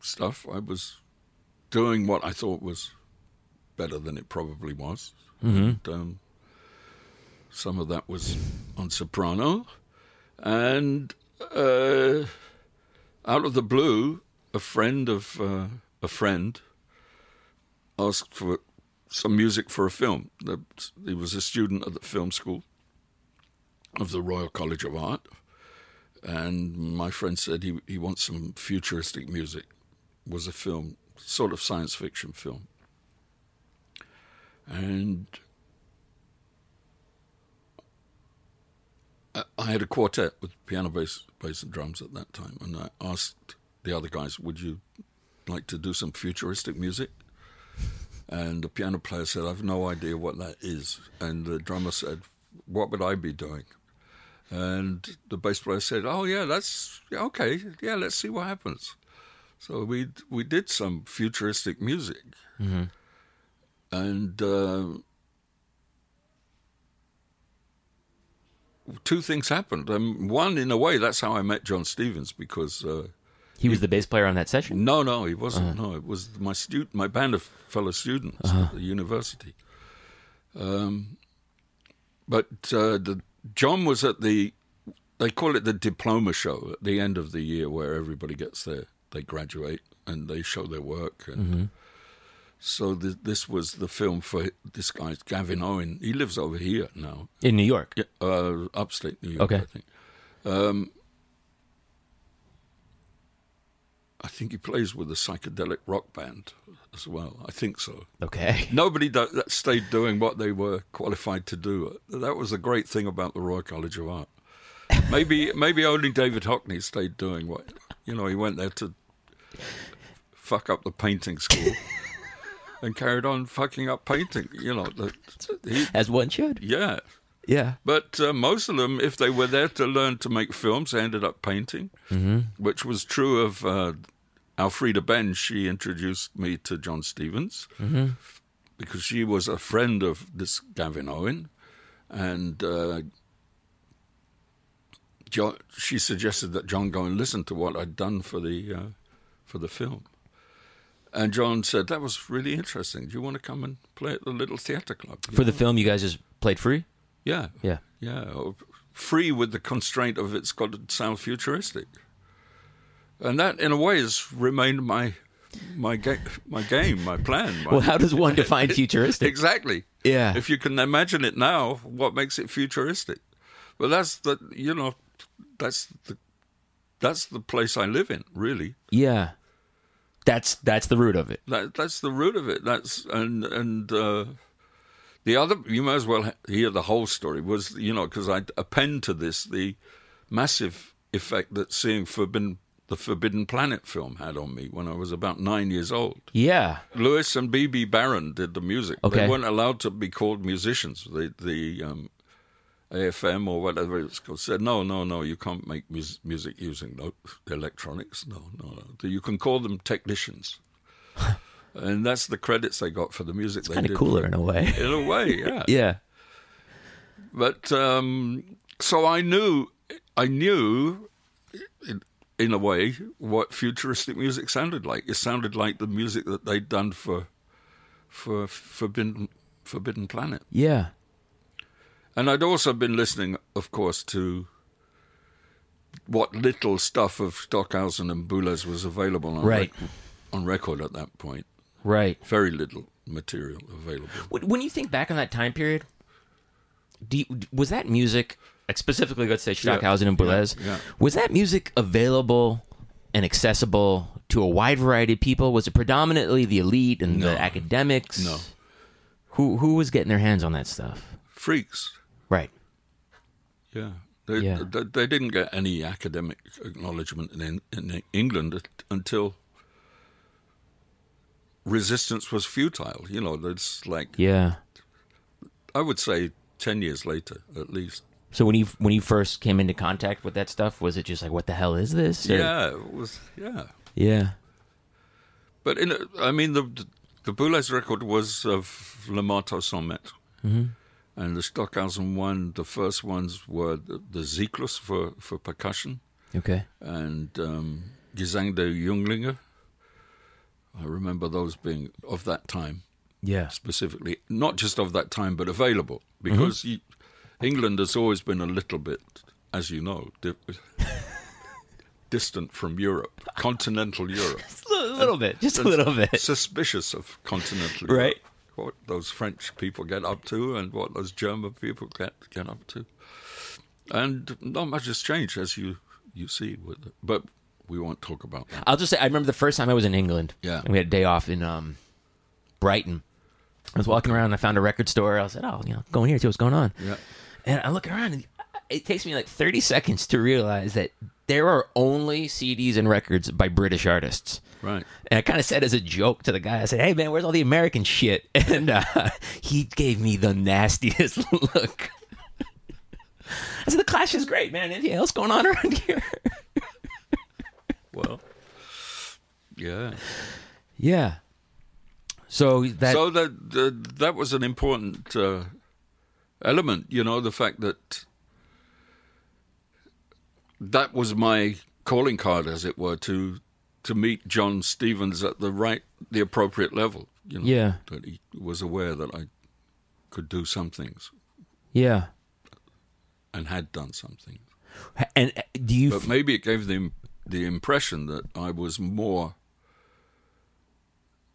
stuff, I was doing what I thought was better than it probably was. And, um, some of that was on soprano, and uh, out of the blue, a friend of uh, a friend asked for some music for a film. He was a student at the film school of the Royal College of Art, and my friend said he he wants some futuristic music. It was a film, sort of science fiction film, and I- I had a quartet with piano, bass, bass, and drums at that time, and I asked the other guys, "Would you like to do some futuristic music?" And the piano player said, "I've no idea what that is," and the drummer said, "What would I be doing?" And the bass player said, "Oh yeah, that's yeah, okay. Yeah, let's see what happens." So we we did some futuristic music, and uh, two things happened. Um, one, in a way, that's how I met John Stevens because uh, He was the bass player on that session. no, no, he wasn't. No, it was my student, my band of fellow students at the university. Um, but uh, the John was at the they call it the diploma show at the end of the year where everybody gets their they graduate and they show their work. And So th- this was the film for this guy, Gavin Owen. He lives over here now, in New York. yeah, uh, upstate New York, Okay. I think. Um, I think he plays with a psychedelic rock band as well. I think so. Okay. Nobody do- that stayed doing what they were qualified to do. That was a great thing about the Royal College of Art. Maybe, maybe only David Hockney stayed doing what you know. He went there to fuck up the painting school and carried on fucking up painting. You know, the, he, As one should. yeah. Yeah. But uh, most of them, if they were there to learn to make films, they ended up painting, mm-hmm. which was true of uh, Alfreda Benge. She introduced me to John Stevens because she was a friend of this Gavin Owen, and uh, John, she suggested that John go and listen to what I'd done for the uh, for the film. And John said that was really interesting. Do you want to come and play at the Little Theatre Club? For the film, you guys just played free. yeah, Yeah. yeah, free with the constraint of it's got to sound futuristic, and that, in a way, has remained my my ga- my game, my plan. My, Well, how does one define futuristic? exactly? Yeah. If you can imagine it now, what makes it futuristic? Well, that's the you know, that's the that's the place I live in, really. Yeah. That's that's the root of it. That that's the root of it. That's and and uh, the other. You may as well hear the whole story. Was you know because I append to this the massive effect that seeing Forbidden the Forbidden Planet film had on me when I was about nine years old. Yeah. Louis and Bebe Barron did the music. Okay. They weren't allowed to be called musicians. The the um, AFM or whatever it's called said, no, no, no, you can't make mus- music using no electronics. No, no, no. You can call them technicians. and that's the credits they got for the music they Kind of cooler in a way. In a way, yeah. yeah. But um, so I knew, I knew, in, in a way, what futuristic music sounded like. It sounded like the music that they'd done for, for Forbidden Forbidden Planet. Yeah. And I'd also been listening, of course, to what little stuff of Stockhausen and Boulez was available on Right. rec- on record at that point. Right. Very little material available. When you think back on that time period, do you, was that music, like specifically, let's say Stockhausen and Boulez, yeah. was that music available and accessible to a wide variety of people? Was it predominantly the elite and No. the academics? No. Who who was getting their hands on that stuff? Freaks. Right. Yeah. They, Yeah. They, they didn't get any academic acknowledgement in, in England until resistance was futile. You know, it's like, Yeah. I would say 10 years later, at least. So when you when you first came into contact with that stuff, was it just like, what the hell is this? Or- Yeah, it was, yeah. Yeah. But in I mean, the the Boulez record was of Le Marteau Sans Maître. And the Stockhausen one, the first ones were the, the Zyklus for, for percussion Okay. and um, Gesang der Junglinge. I remember those being of that time, Yeah. specifically, not just of that time, but available. Because you, England has always been a little bit, as you know, di- distant from Europe, continental Europe. A little, little bit, just a little bit. suspicious of continental Europe. Right. What those French people get up to and what those German people get get up to. And not much has changed as you you see with it. But we won't talk about that. I'll just say I remember the first time I was in England. Yeah. we had a day off in um, Brighton. I was walking around and I found a record store. I said, "Oh, you know, going in here, see what's going on." Yeah. And I look around, and it takes me like thirty seconds to realize that there are only CDs and records by British artists. Right. And I kind of said as a joke to the guy, I said, "Hey man, where's all the American shit?" And uh, he gave me the nastiest look. I said, "The Clash is great, man. Anything else going on around here?" Well. Yeah. yeah. So that so that that that was an important uh, element, you know, the fact that that was my calling card, as it were, to to meet John Stevens at the right, the appropriate level. You know, Yeah. that he was aware that I could do some things yeah. and had done some things. And uh, do you But maybe it gave them the impression that I was more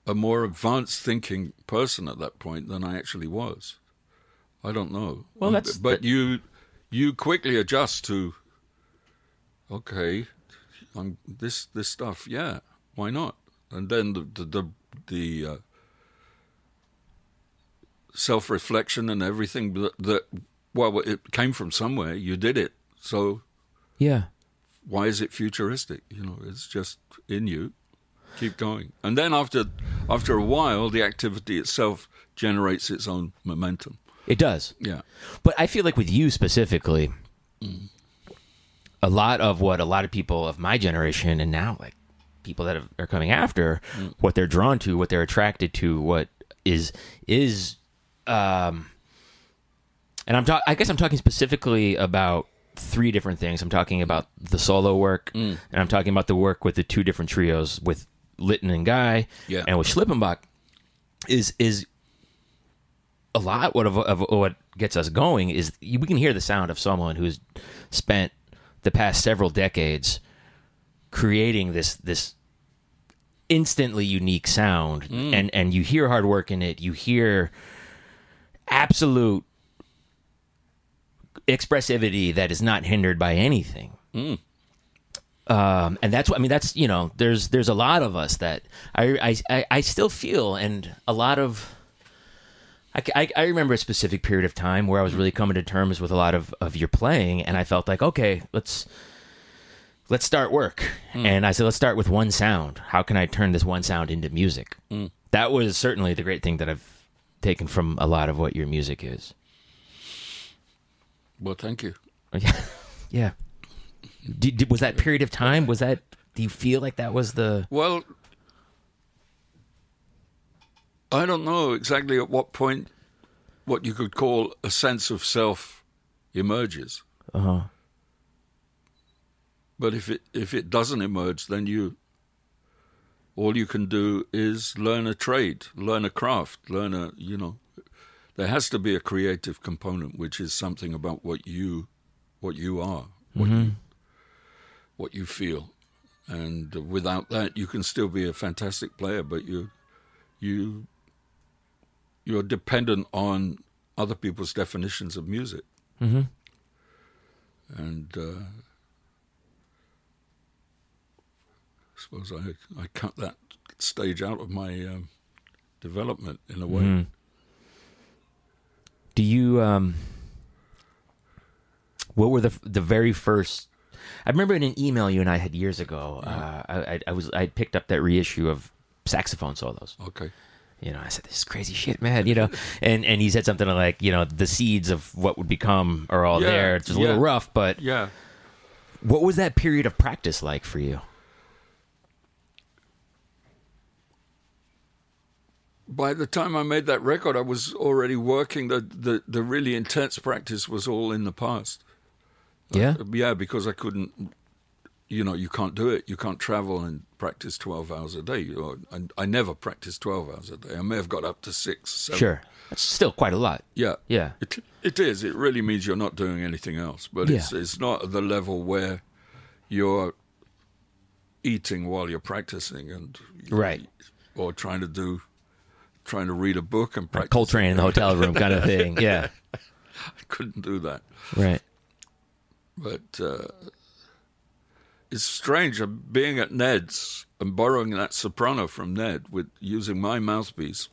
a more advanced thinking person at that point than I actually was. I don't know. Well, that's- but you you quickly adjust to. Okay, I'm this this stuff. Yeah, why not? And then the the the, the uh, self reflection and everything that, that well, it came from somewhere. You did it, so Yeah. why is it futuristic? You know, it's just in you. Keep going, and then after after a while, the activity itself generates its own momentum. It does. Yeah, But I feel like with you specifically, a lot of what a lot of people of my generation and now like people that have, are coming after, what they're drawn to, what they're attracted to, what is is, um, and I'm talking. I guess I'm talking specifically about three different things. I'm talking about the solo work, and I'm talking about the work with the two different trios with Lytton and Guy, Yeah. and with Schlippenbach. Is is a lot what of, of what gets us going is we can hear the sound of someone who's spent the past several decades creating this this instantly unique sound and and you hear hard work in it you hear absolute expressivity that is not hindered by anything um, and that's what I mean. That's you know, there's there's a lot of us that I I, I still feel, and a lot of. I, I, I remember a specific period of time where I was really mm-hmm. coming to terms with a lot of, of your playing, and I felt like, okay, let's let's start work. Mm. And I said, let's start with one sound. How can I turn this one sound into music? Mm. That was certainly the great thing that I've taken from a lot of what your music is. well, thank you. Yeah, yeah. Did, did- was that period of time? Was that? Do you feel like that was the? Well, I don't know exactly at what point what you could call a sense of self emerges. Uh huh. But if it if it doesn't emerge, then you all you can do is learn a trade, learn a craft, learn a you know. There has to be a creative component, which is something about what you what you are, what you what you feel, and without that, you can still be a fantastic player, but you you you're dependent on other people's definitions of music, Mm-hmm. and. Uh, I suppose I I cut that stage out of my um, development in a way. Mm-hmm. Do you um? What were the the very first? I remember in an email you and I had years ago. Uh, I, I I was I picked up that reissue of saxophone solos. Okay. You know, I said this is crazy shit, man. You know, and and he said something like, you know, the seeds of what would become are all Yeah, there. It's just a yeah. little rough, but Yeah. what was that period of practice like for you? By the time I made that record, I was already working. The the, the really intense practice was all in the past. Yeah, uh, Yeah, because I couldn't. You know, you can't do it. You can't travel and practice twelve hours a day. And I never practiced twelve hours a day. I may have got up to six. Seven. sure. That's still quite a lot. Yeah. Yeah. It it is. It really means you're not doing anything else. But it's Yeah. it's not at the level where you're eating while you're practicing and Right. or trying to do trying to read a book and practice. Coltrane in the hotel room kind of thing. Yeah. I couldn't do that. Right. But uh, it's strange being at Ned's and borrowing that soprano from Ned with using my mouthpiece,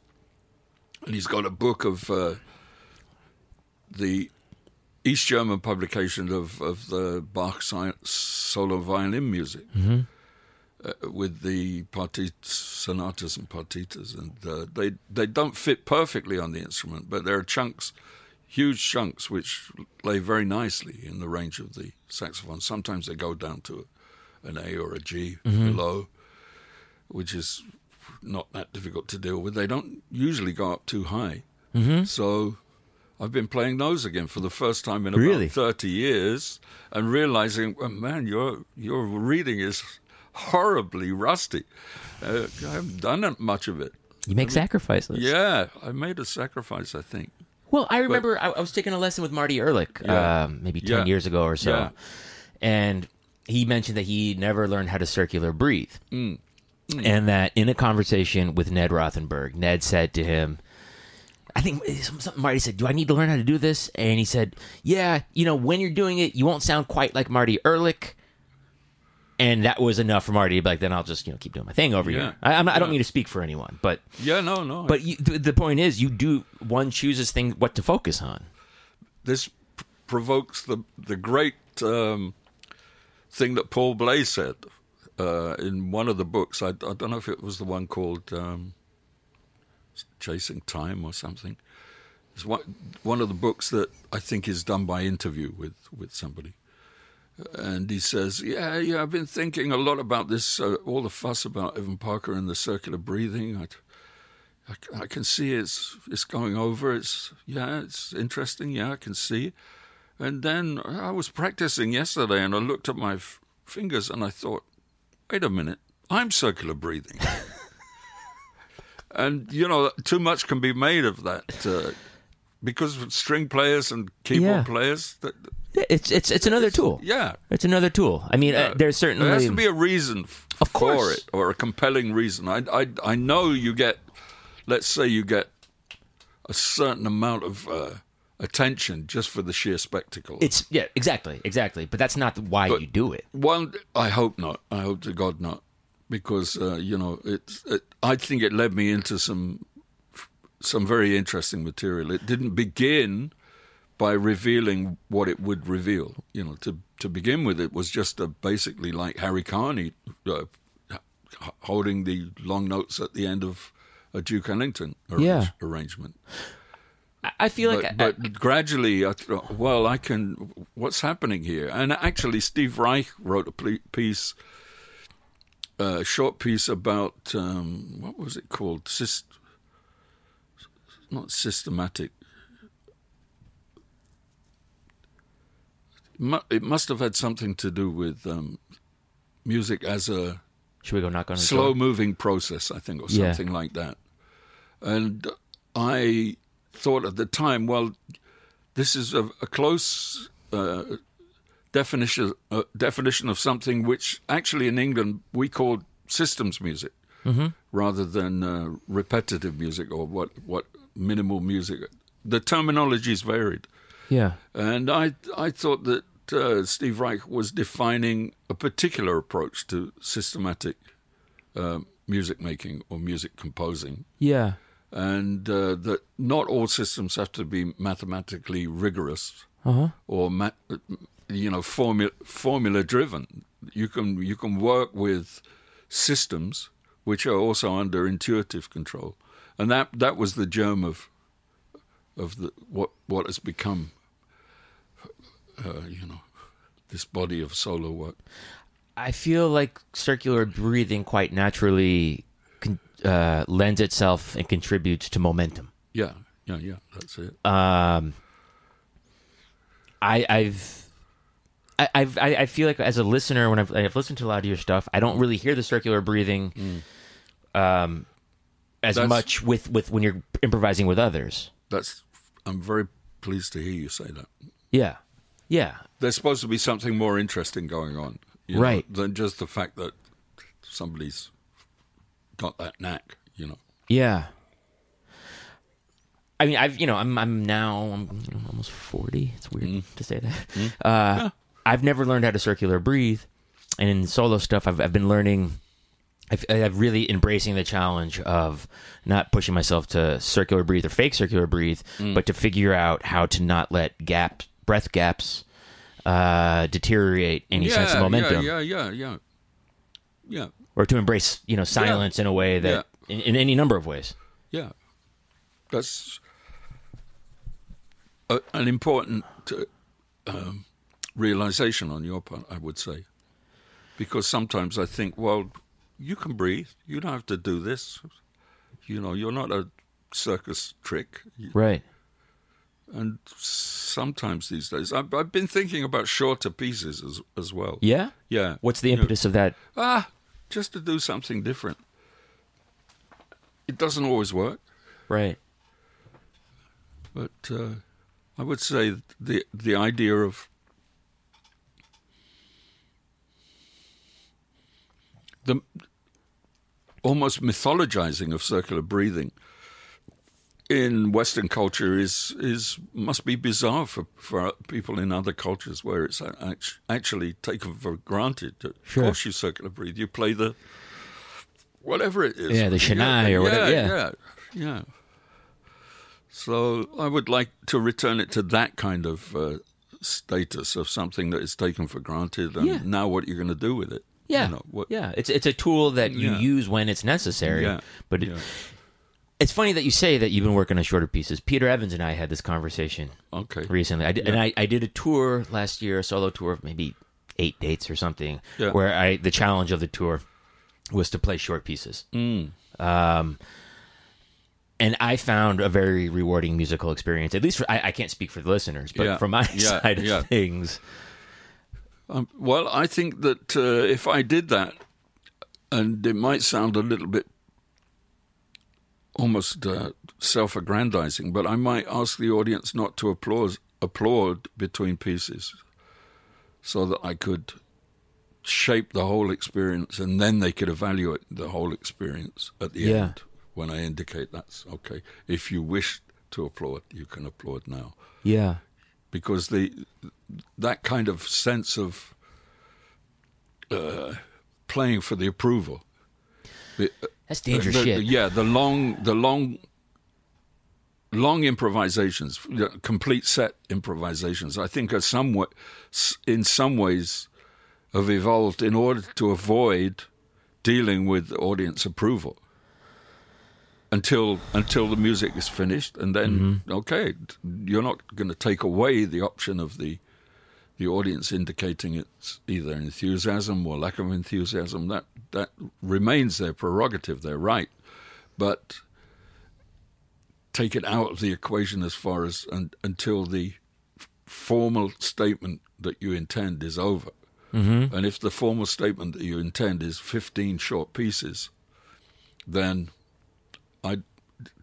and he's got a book of uh, the East German publication of of the Bach solo violin music. Uh, with the partit sonatas and partitas, and uh, they they don't fit perfectly on the instrument, but there are chunks huge chunks which lay very nicely in the range of the saxophone. Sometimes they go down to an A or a G below, which is not that difficult to deal with. They don't usually go up too high. Mm-hmm. So I've been playing those again for the first time in about Really? 30 years and realizing, oh, man, your, your reading is horribly rusty. Uh, I haven't done much of it. You make sacrifices. Yeah, I made a sacrifice, I think. Well, I remember I, I was taking a lesson with Marty Ehrlich Yeah. um, maybe 10 Yeah. years ago or so. Yeah. And he mentioned that he never learned how to circular breathe. Mm. And that in a conversation with Ned Rothenberg, Ned said to him, I think something Marty said, Do I need to learn how to do this? And he said, Yeah, you know, when you're doing it, you won't sound quite like Marty Ehrlich. And that was enough for Marty to be like, Then I'll just, you know, keep doing my thing over Yeah. here. I, I'm not, I don't mean to speak for anyone, but Yeah, no, no. but you, the, the point is, you do one chooses thing what to focus on. this p- provokes the the great um, thing that Paul Bley said uh, in one of the books. I, I don't know if it was the one called um, "Chasing Time" or something. It's one one of the books that I think is done by interview with with somebody. And he says, "Yeah, yeah, I've been thinking a lot about this. Uh, all the fuss about Evan Parker and the circular breathing. I, I, I can see it's it's going over. It's yeah, it's interesting. Yeah, I can see. And then I was practicing yesterday, and I looked at my f- fingers, and I thought, wait a minute, I'm circular breathing. and you know, too much can be made of that uh, because string players and keyboard Yeah. players. That, Yeah, It's it's it's another tool. yeah, It's another tool. I mean, uh, there's certainly there has to be a reason f- Of for it, or a compelling reason. I, I, I know you get, let's say you get a certain amount of uh, attention just for the sheer spectacle. It's yeah, exactly, exactly. But that's not why But- you do it. One, I hope not. I hope to God not, because uh, you know, it's. It, I think it led me into some some very interesting material. It didn't begin by revealing what it would reveal. You know, to to begin with, it was just a, basically like Harry Carney uh, holding the long notes at the end of a Duke Ellington arrange- Yeah. arrangement. I- I feel But, like I- but gradually, I thought, well, I can. What's happening here? And actually, Steve Reich wrote a piece, a short piece about um, what was it called? Syst- not systematic. It must have had something to do with um, music as a should we go knock on slow door? moving process, I think, or Yeah. something like that. And I thought at the time, well, this is a, a close uh, definition uh, definition of something which actually in England we call systems music rather than uh, repetitive music or what what minimal music. The terminologies varied. Yeah, And I I thought that uh, Steve Reich was defining a particular approach to systematic uh, music making or music composing, yeah, and uh, that not all systems have to be mathematically rigorous uh-huh. or ma- you know formula formula driven. You can you can work with systems which are also under intuitive control, and that that was the germ of of the what what has become uh, you know this body of solo work. I feel like circular breathing quite naturally uh, lends itself and contributes to momentum. Yeah, yeah, yeah. That's it. Um, I, I've. I, I've, I I feel like as a listener, when I've, I've listened to a lot of your stuff, I don't really hear the circular breathing um, as That's- much with, with when you're improvising with others. That's. I'm very pleased to hear you say that. Yeah, yeah, There's supposed to be something more interesting going on, you know, Right. than just the fact that somebody's got that knack. You know. yeah. I mean, I've you know, I'm I'm now I'm you know, almost forty. It's weird to say that. Uh, I've never learned how to circular breathe, and in solo stuff, I've I've been learning. I've, I've really embracing the challenge of not pushing myself to circular breathe or fake circular breathe, but to figure out how to not let gap breath gaps, uh, deteriorate any sense of momentum, Yeah, yeah, yeah, yeah. Yeah, or to embrace you know silence in a way that in, in any number of ways. yeah. That's a, an important uh, um, realization on your part, I would say, because sometimes I think, well, you can breathe. You don't have to do this. You know, you're not a circus trick. Right. And sometimes these days, I've, I've been thinking about shorter pieces as as well. Yeah. Yeah. What's the impetus of that? Ah, just to do something different. It doesn't always work. Right. But uh, I would say the the idea of the almost mythologizing of circular breathing in Western culture is is must be bizarre for, for people in other cultures where it's actually taken for granted. Of Sure. course, you circular breathe. You play the whatever it is. Yeah, the shehnai or whatever, yeah. yeah, yeah. So I would like to return it to that kind of uh, status of something that is taken for granted, and Yeah. now what you're going to do with it. Yeah, You know, what, yeah. It's it's a tool that you Yeah. use when it's necessary. Yeah. But it, Yeah. It's funny that you say that you've been working on shorter pieces. Peter Evans and I had this conversation Okay. recently. I did, and I, I did a tour last year, a solo tour of maybe eight dates or something, Yeah. where I the challenge of the tour was to play short pieces. Mm. Um, and I found a very rewarding musical experience. At least for, I, I can't speak for the listeners, but Yeah. from my Yeah, side of yeah. things, Um, well, I think that uh, if I did that, and it might sound a little bit almost uh, self-aggrandizing, but I might ask the audience not to applaud applaud between pieces, so that I could shape the whole experience, and then they could evaluate the whole experience at the Yeah. end when I indicate that's okay. If you wish to applaud, you can applaud now yeah, because the that kind of sense of uh, playing for the approval. The, that's dangerous the- shit. yeah, the long, the long, long improvisations, complete set improvisations. I think are somewhat, in some ways, have evolved in order to avoid dealing with audience approval until until the music is finished, and then mm-hmm. okay, you're not going to take away the option of the the audience indicating it's either enthusiasm or lack of enthusiasm. That that remains their prerogative, their right, but take it out of the equation as far as un, until the formal statement that you intend is over. Mm-hmm. And if the formal statement that you intend is 15 short pieces, then I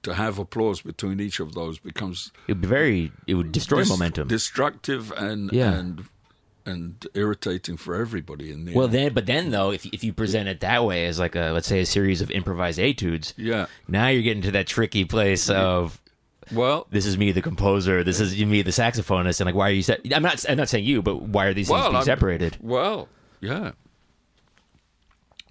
to have applause between each of those becomes It would be very. It would destroy dis- momentum. destructive and Yeah. and and irritating for everybody in the well, end. then, but then though, if if you present it that way as like a let's say a series of improvised etudes, yeah. now you're getting to that tricky place of Well, this is me the composer, this is me the saxophonist, and like why are you? Se- I'm not. I'm not saying you, but why are these things being I'm- separated? Well, yeah.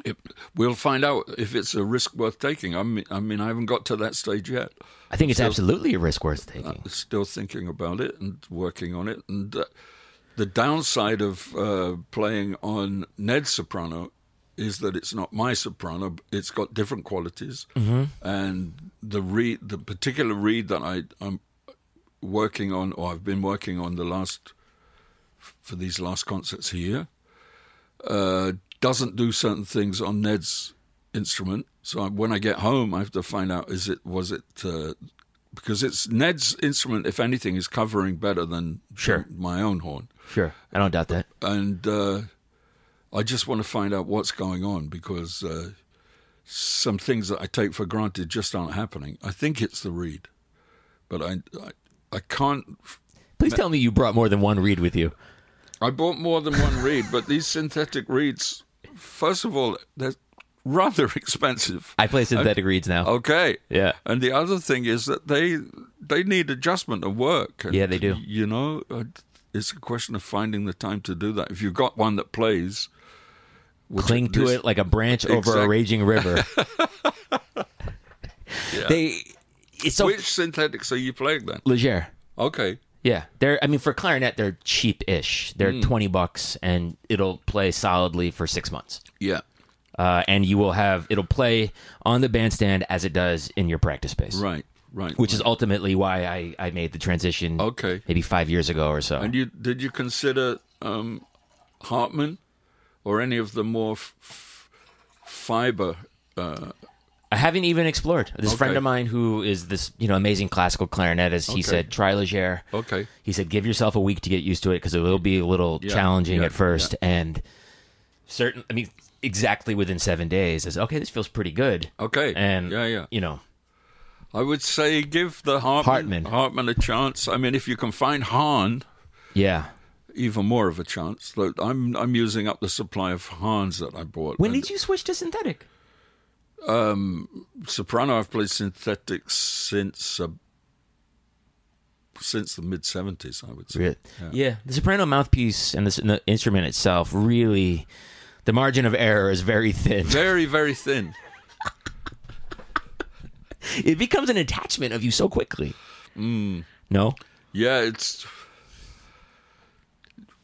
It, we'll find out if it's a risk worth taking. I mean, I mean, I haven't got to that stage yet. I think it's absolutely a risk worth taking. I'm still thinking about it and working on it. And uh, the downside of uh, playing on Ned's soprano is that it's not my soprano. It's got different qualities, and the reed, the particular reed that I, I'm working on, or I've been working on the last for these last concerts here, uh, doesn't do certain things on Ned's instrument. So I- when I get home, I have to find out is it was it uh, because it's Ned's instrument. If anything, is covering better than Sure. my own horn, Sure, I don't doubt that. and uh, I just want to find out what's going on because uh, some things that I take for granted just aren't happening. I think it's the reed, but I I, I can't Please tell me you brought more than one reed with you. I bought more than one reed, but these synthetic reeds, first of all, they're rather expensive. I play synthetic reeds now. Okay. Yeah. And the other thing is that they they need adjustment and work. And, Yeah, they do. You know, uh, it's a question of finding the time to do that. If you've got one that plays, Cling to this- it like a branch over a raging river. They, so Which synthetics are you playing then? Legere. Okay. Yeah, they're. I mean, for clarinet, they're cheap-ish. They're Hmm. twenty bucks, and it'll play solidly for six months. Yeah. Uh, and you will have it'll play on the bandstand as it does in your practice space, Right. Right. which is ultimately why I, I made the transition. Okay. maybe five years ago or so. And you did you consider um, Hartmann or any of the more f- f- fiber? Uh, I haven't even explored. This friend of mine who is this you know amazing classical clarinetist. He Okay. said try Legere. okay. He said give yourself a week to get used to it because it will be a little Yeah, challenging yeah, at first and certain. I mean, exactly within seven days is okay. This feels pretty good. Okay. And yeah, yeah. you know, I would say give the Hartmann Hartmann. Hartmann a chance. I mean, if you can find Hahn, yeah. even more of a chance. I'm I'm using up the supply of Hans that I bought. When did you switch to synthetic? Um, soprano? I've played synthetics since uh, since the mid '70s. I would say. Yeah. yeah, the soprano mouthpiece and the, s- the instrument itself really, the margin of error is very thin. Very very thin. It becomes an attachment of you so quickly. Mm. No, Yeah, it's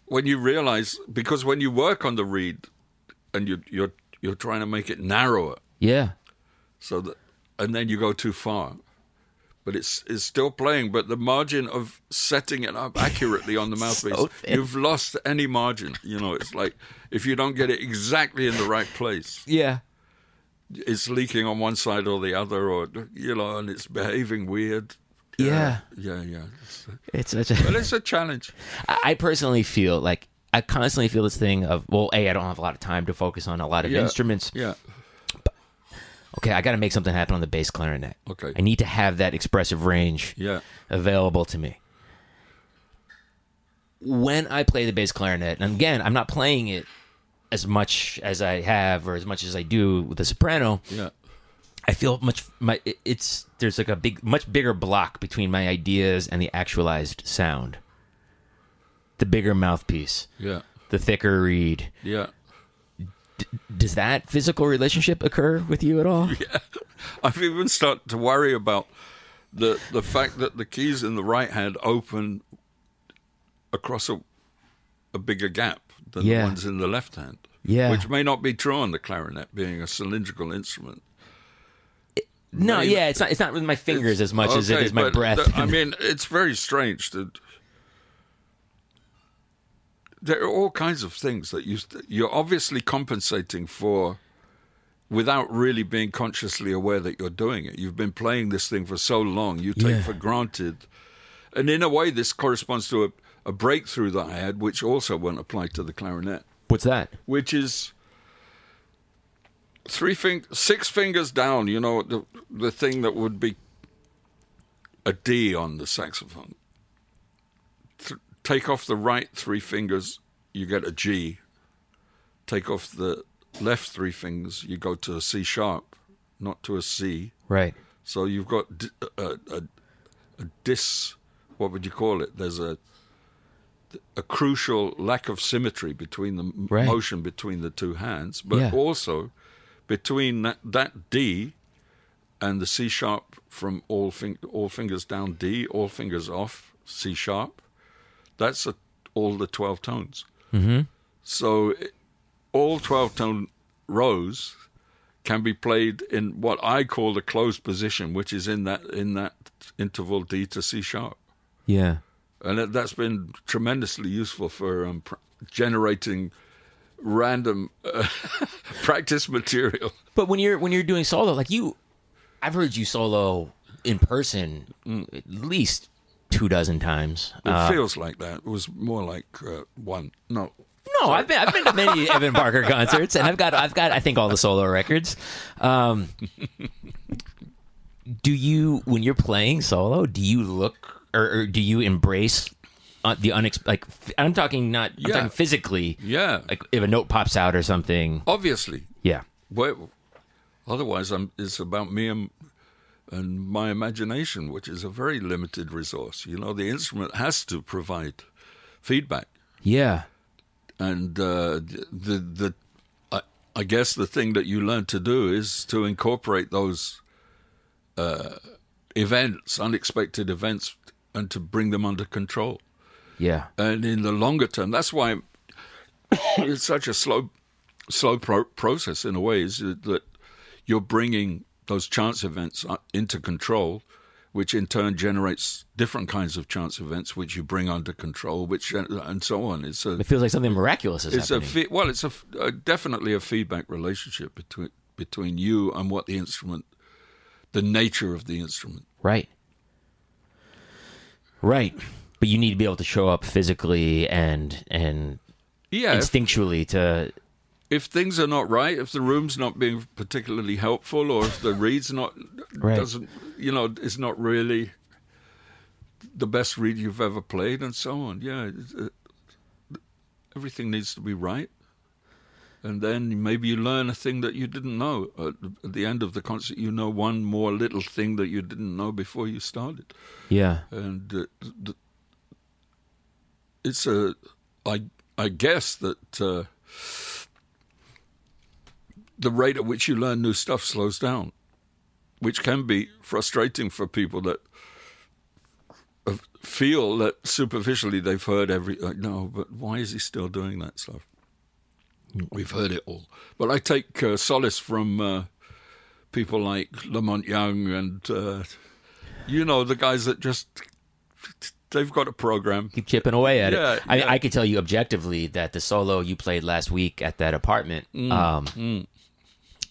when you realize because when you work on the reed and you you're you're trying to make it narrower yeah, so that and then you go too far. But it's it's still playing, but the margin of setting it up accurately on the mouthpiece, so you've lost any margin. You know, it's like if you don't get it exactly in the right place, yeah. it's leaking on one side or the other, or you know, and it's behaving weird. Yeah. yeah, yeah. It's, It's such a. but it's a challenge. I I personally feel like I constantly feel this thing of well, a I don't have a lot of time to focus on a lot of Yeah. instruments. Yeah. Okay, I got to make something happen on the bass clarinet. Okay. I need to have that expressive range Yeah. available to me. When I play the bass clarinet, and again, I'm not playing it as much as I have or as much as I do with the soprano. Yeah. I feel much my it's there's like a big much bigger block between my ideas and the actualized sound. The bigger mouthpiece, Yeah. the thicker reed. Yeah. Does that physical relationship occur with you at all? Yeah. I've even started to worry about the the fact that the keys in the right hand open across a a bigger gap than Yeah. the ones in the left hand. Yeah. Which may not be true on the clarinet, being a cylindrical instrument. No, Maybe- yeah, it's not. It's not with my fingers as much as it is my breath. the- I mean, it's very strange that there are all kinds of things that you you're obviously compensating for without really being consciously aware that you're doing it. You've been playing this thing for so long, you take Yeah. for granted. And in a way, this corresponds to a, a breakthrough that I had, which also won't apply to the clarinet What's that? which is three fing- six fingers down. You know the the thing that would be a D on the saxophone. Take off the right three fingers, you get a G. Take off the left three fingers, you go to a C sharp, not to a C. Right. So you've got d- a, a, a dis. What would you call it? There's a a crucial lack of symmetry between the m Right. motion between the two hands, but Yeah. also between that, that D and the C sharp from all fing- all fingers down D, all fingers off C sharp. That's a, all the twelve tones. Mm-hmm. So it, all 12 tone rows can be played in what I call the closed position, which is in that in that interval D to C sharp, Yeah. and that, that's been tremendously useful for um, pr- generating random uh, practice material. But when you're when you're doing solo, like you, I've heard you solo in person at least two dozen times. It Uh, feels like that. It was more like uh, one. No, no, I've been I've been to many Evan Parker concerts, and I've got I've got I think all the solo records. Um, do you when you're playing solo? Do you look or, or do you embrace uh, the unex? Like I'm talking not I'm Yeah. talking physically. yeah, Like if a note pops out or something. obviously. Yeah. Well, otherwise, I'm, it's about me and, and my imagination, which is a very limited resource. You know, the instrument has to provide feedback, Yeah. and uh, the the I, I guess the thing that you learn to do is to incorporate those uh, events, unexpected events, and to bring them under control. Yeah. And in the longer term, that's why it's such a slow, slow pro- process in a way. Is that you're bringing those chance events uh, into control, which in turn generates different kinds of chance events, which you bring under control, which uh, and so on. It's a It feels like something miraculous is it's a happening. fe- well, it's a, f- uh definitely a feedback relationship between between you and what the instrument, the nature of the instrument. Right. Right. But you need to be able to show up physically and and Yeah, if- instinctually to if things are not right, if the room's not being particularly helpful, or if the reed's not Right. doesn't, you know, is not really the best reed you've ever played, and so on. Yeah, it's, Everything needs to be right. And then maybe you learn a thing that you didn't know. At the- at the end of the concert, you know one more little thing that you didn't know before you started. Yeah. And uh, it's a, I, I guess that uh, the rate at which you learn new stuff slows down, which can be frustrating for people that uh, feel that superficially they've heard every. Like, no, but why is he still doing that stuff? We've heard it all. But I take uh, solace from uh, people like La Monte Young and, uh, you know, the guys that just. They've got a program. Keep chipping away at Yeah, it. I, yeah. I can tell you objectively that the solo you played last week at that apartment Mm, um,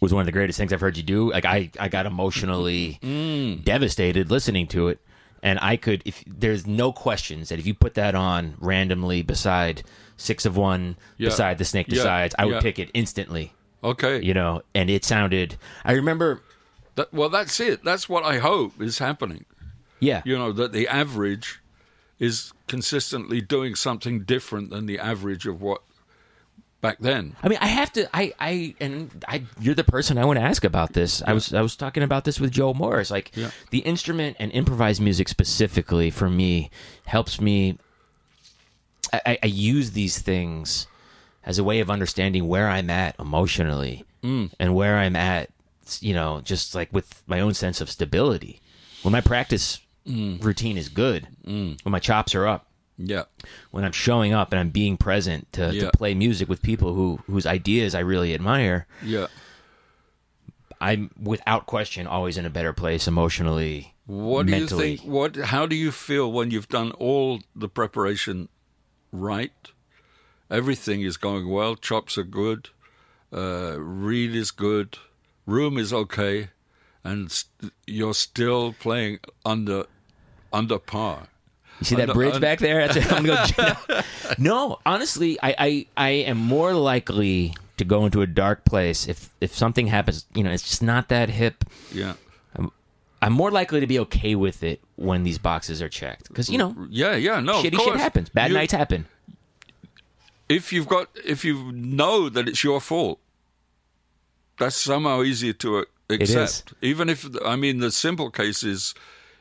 was one of the greatest things I've heard you do. Like I, I got emotionally Mm. devastated listening to it, and I could. If there's no questions that if you put that on randomly beside Six of One, Yeah. beside The Snake Yeah. Decides, I would Yeah. pick it instantly. Okay. You know, and it sounded. I remember. That, well, that's it. That's what I hope is happening. Yeah. You know, that the average is consistently doing something different than the average of what back then. I mean, I have to. I, I, and I. You're the person I want to ask about this. I was, I was talking about this with Joe Morris. Like Yeah. the instrument and improvised music specifically for me helps me. I, I- I use these things as a way of understanding where I'm at emotionally mm. and where I'm at. You know, just like with my own sense of stability. When my practice mm. routine is good, mm. when my chops are up, Yeah. when I'm showing up and I'm being present to, Yeah. to play music with people who whose ideas I really admire, Yeah. I'm without question always in a better place emotionally. What do mentally. you think? What? How do you feel when you've done all the preparation right? Everything is going well. Chops are good. Uh, reed is good. Room is okay, and st- you're still playing under under par. You see that bridge back there? That's I'm gonna go, no, honestly, I, I I am more likely to go into a dark place if if something happens. You know, it's just not that hip. Yeah. I'm more likely to be okay with it when these boxes are checked because you know Yeah, yeah, no. shitty shit happens. Bad You- nights happen. If you've got, if you know that it's your fault, that's somehow easier to accept. Even if, I mean, the simple case is,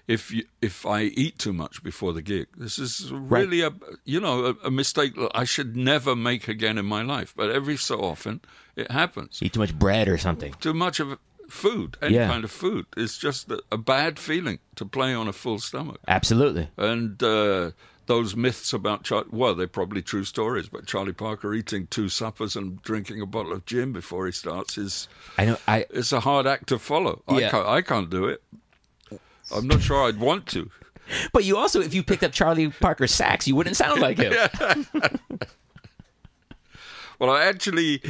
if you, if I eat too much before the gig, this is really a, you know, a, a mistake that I should never make again in my life. But every so often, it happens. Eat too much bread or something. Too much of food, any Yeah. kind of food, is just a, a bad feeling to play on a full stomach. Absolutely. And uh, those myths about Char- well, they're probably true stories, but Charlie Parker eating two suppers and drinking a bottle of gin before he starts is I know. I it's a hard act to follow. I Yeah. can't, I can't do it. I'm not sure I'd want to. But you also, if you picked up Charlie Parker sax, you wouldn't sound like him. Well, I actually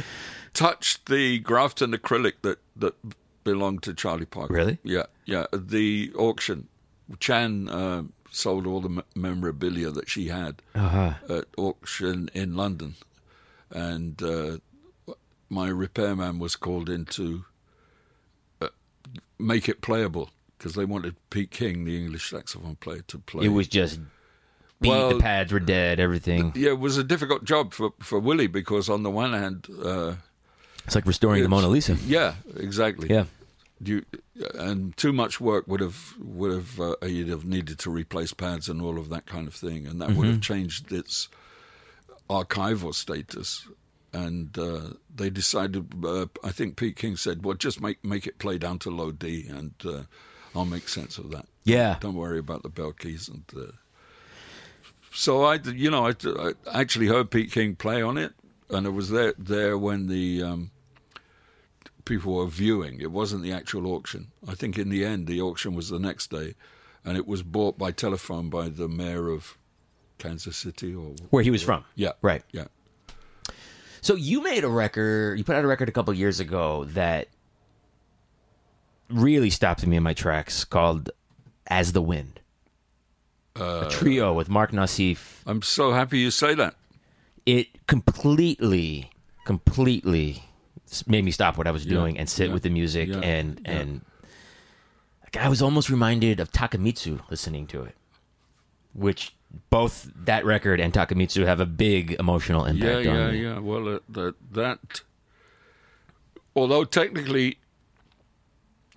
touched the Grafton acrylic that that belonged to Charlie Parker. Really? Yeah, yeah. The auction, Chan uh, sold all the me- memorabilia that she had Uh-huh. at auction in London, and uh, my repairman was called in to uh, make it playable because they wanted Pete King, the English saxophone player, to play. It was just beat. Well, the pads were dead. Everything. yeah, it was a difficult job for for Willie because on the one hand. Uh, It's like restoring the Mona Lisa. Yeah, exactly. Yeah. You and too much work would have would have uh, you'd have needed to replace pads and all of that kind of thing, and that would have changed its archival status. And uh, they decided. Uh, I think Pete King said, "Well, just make make it play down to low D, and uh, I'll make sense of that. Yeah. Don't worry about the bell keys." And uh, so I, you know, I, I actually heard Pete King play on it, and it was there there when the um, people were viewing. It wasn't the actual auction. I think in the end, the auction was the next day, and it was bought by telephone by the mayor of Kansas City or Where he was from. yeah, Right. yeah. So you made a record. You put out a record a couple years ago that really stopped me in my tracks, called "As the Wind." a trio with Mark Nauseef. I'm so happy you say that. It completely, completely made me stop what I was doing and sit yeah, with the music yeah, and yeah. and I was almost reminded of Takemitsu listening to it. which both that record and Takemitsu have a big emotional Yeah, impact on yeah, me. yeah. Well, uh, that that, although technically,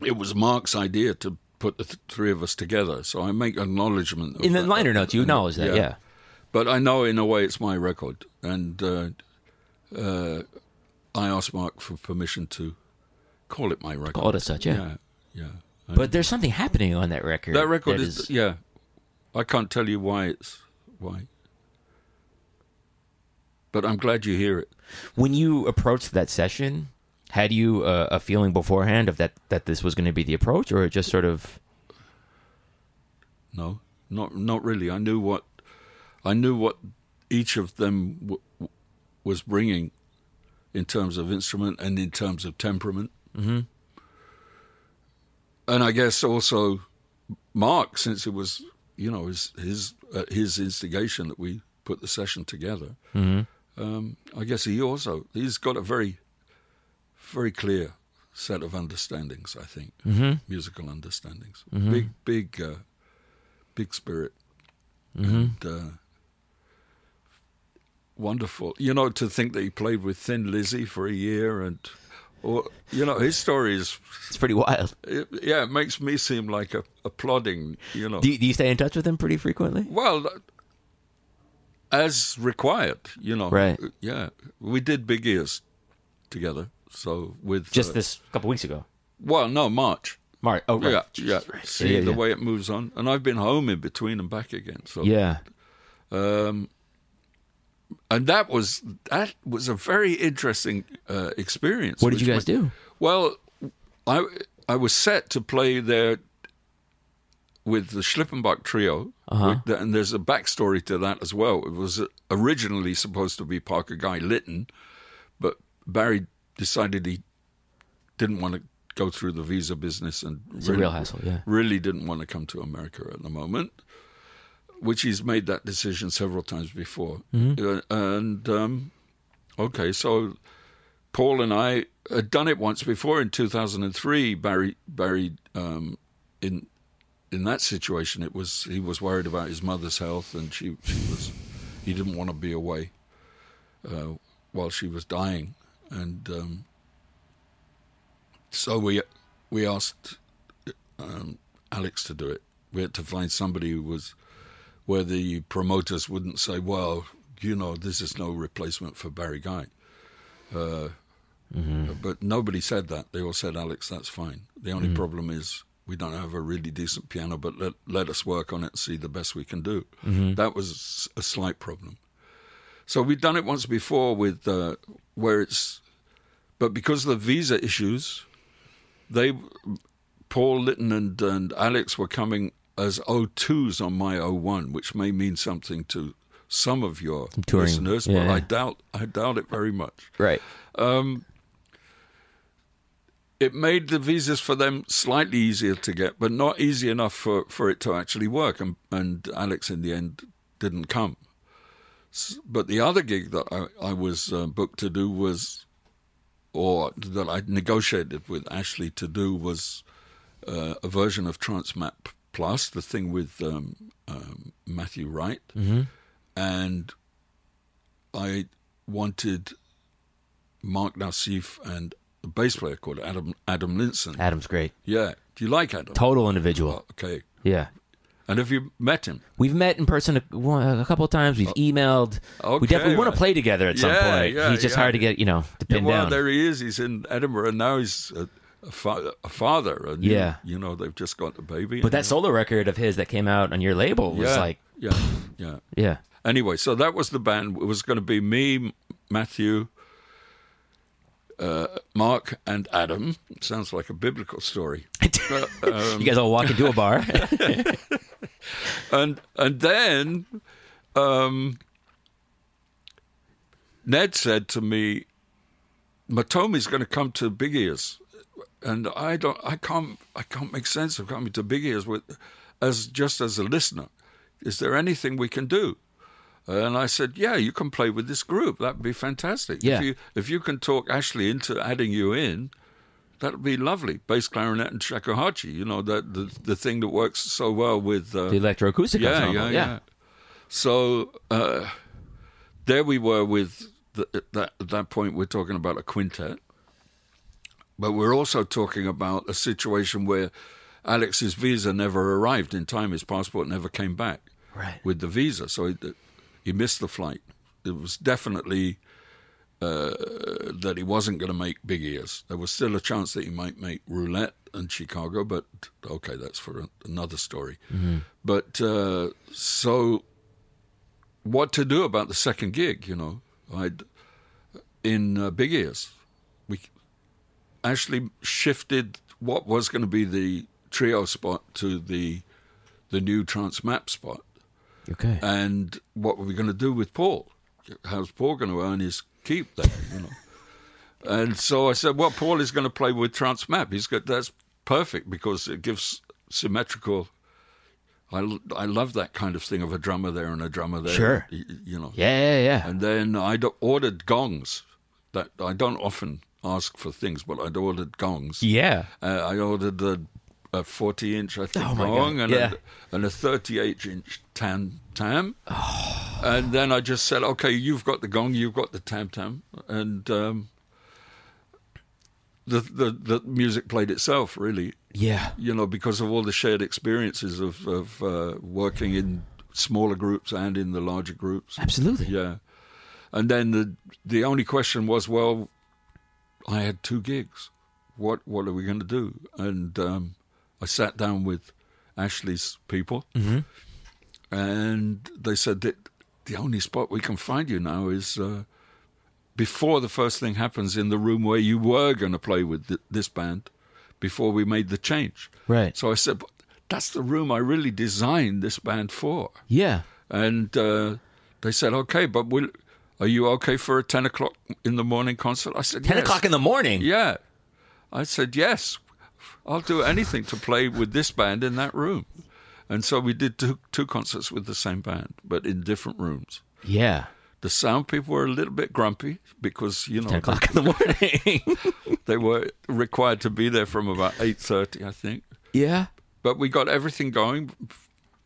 it was Mark's idea to put the th- three of us together, so I make acknowledgement. Of In the that. liner notes, you acknowledge that, yeah. But I know in a way it's my record, and uh, uh, I asked Mark for permission to call it my record. Call it as such, yeah. yeah, yeah. But there's something happening on that record. that record that is, yeah. I can't tell you why it's why, but I'm glad you hear it. when you approached that session. Had you uh, a feeling beforehand of that that this was going to be the approach, or it just sort of No, not not really. I knew what I knew what each of them w- w- was bringing in terms of instrument and in terms of temperament. Mm-hmm. And I guess also Mark, since it was you know his his uh, his instigation that we put the session together. Um, I guess he also he's got a very very clear set of understandings. I think mm-hmm. musical understandings, mm-hmm. big big. Uh, big spirit mm-hmm. and uh, wonderful. You know, to think that he played with Thin Lizzy for a year, and or you know, his story is it's pretty wild. it, yeah, it makes me seem like a, a plodding. You know, Do you, do you stay in touch with him pretty frequently? well, uh, as required. You know, Right. Uh, yeah, we did Big Ears together. So with Just uh, this couple weeks ago, well, no March. Mark. Oh, right. Yeah, Jesus, yeah. right. See yeah, the yeah. way it moves on, and I've been home in between and back again. So Yeah. Um, and that was that was a very interesting uh, experience. What did you guys ma- do? Well, I I was set to play there with the Schlippenbach trio, Uh-huh. with and there's a backstory to that as well. It was originally supposed to be Parker Guy Lytton, but Barry decided he didn't want to go through the visa business and It's a real hassle. Yeah. really didn't want to come to America at the moment, which he's made that decision several times before. Uh, and um, okay, so Paul and I had done it once before in 2003. Barry, Barry, um, in in that situation, it was he was worried about his mother's health, and she she was he didn't want to be away uh, while she was dying, and um, so we we asked um, Alex to do it. We had to find somebody who was where the promoters wouldn't say, "Well, you know, this is no replacement for Barry Guy." Uh, But nobody said that. They all said, "Alex, that's fine." The only problem is we don't have a really decent piano, but let let us work on it and see the best we can do. That was a slight problem. So we'd done it once before with uh, where it's, but because of the visa issues, they Paul Lytton and, and Alex were coming as O2s on my O1, which may mean something to some of your touring, listeners, yeah. but I doubt I doubt it very much. Right. Um, It made the visas for them slightly easier to get, but not easy enough for, for it to actually work. And, and Alex, in the end, didn't come. But the other gig that I, I was uh, booked to do was, or that I negotiated with Ashley to do was uh, a version of Trance Map Plus, the thing with um, um, Matthew Wright. And I wanted Mark Nauseef and a bass player called Adam Adam Linson. Adam's great. Yeah. Do you like Adam? Total individual. Oh, okay. Yeah. And have you met him? We've met in person a, a couple of times. We've oh, emailed. Okay, we definitely want to play together at some Yeah, point. yeah, He's just yeah. hard to get, you know, to pin well, down. there he is. He's in Edinburgh, and now he's a, a, fa- a father. And Yeah. You, you know, they've just got a baby. But that solo record of his that came out on your label was yeah, like, yeah, yeah. yeah. Anyway, so that was the band. It was going to be me, Matthew, uh, Mark, and Adam. Sounds like a biblical story. Uh, um, you guys all walk into a bar. and and then um, Ned said to me, "Matomi's going to come to Big Ears," and I don't, I can't, I can't make sense of coming to Big Ears with, as just as a listener. Is there anything we can do? And I said, "Yeah, you can play with this group. That'd be fantastic. Yeah. If you if you can talk Ashley into adding you in, that'd be lovely. Bass clarinet and shakuhachi. You know that the the thing that works so well with uh, The electroacoustic yeah, ensemble. yeah, yeah. So uh, there we were with the, at that at that point. We're talking about a quintet, but we're also talking about a situation where Alex's visa never arrived in time. His passport never came back Right. with the visa, so he, he missed the flight. It was definitely uh, that he wasn't going to make big ears. There was still a chance that he might make roulette and Chicago, but okay, that's for another story. But uh, so, what to do about the second gig? You know, I'd in uh, big ears, we actually shifted what was going to be the trio spot to the the new Trance Map spot. Okay. And what were we going to do with Paul? How's Paul going to earn his keep there? You know. and so I said, well, Paul is going to play with Trance Map. He's got that's perfect because it gives symmetrical. I, I love that kind of thing of a drummer there and a drummer there. Sure. You know. yeah, yeah, yeah. And then I ordered gongs. That I don't often ask for things, but I'd ordered gongs. yeah. Uh, I ordered a, a 40 inch, I think, Oh, my gong and, Yeah. a, and a 38 inch tam tam. And then I just said, okay, you've got the gong, you've got the tam tam. And um, the, the, the music played itself, really, Yeah. you know, because of all the shared experiences of, of uh, working in smaller groups and in the larger groups. Absolutely. Yeah. And then the the only question was, well, I had two gigs. What what are we going to do? And um, I sat down with Ashley's people, and they said that the only spot we can find you now is uh, before the first thing happens in the room where you were going to play with th- this band before we made the change. Right. So I said, that's the room I really designed this band for. Yeah. And uh, they said, okay, but will, are you okay for a 10 o'clock in the morning concert? I said, 10 yes. o'clock in the morning. Yeah. I said, yes. I'll do anything to play with this band in that room. And so we did two, two concerts with the same band, but in different rooms. Yeah. The sound people were a little bit grumpy because, you know, 10 o'clock in the morning. they were required to be there from about 8.30, I think. yeah. But we got everything going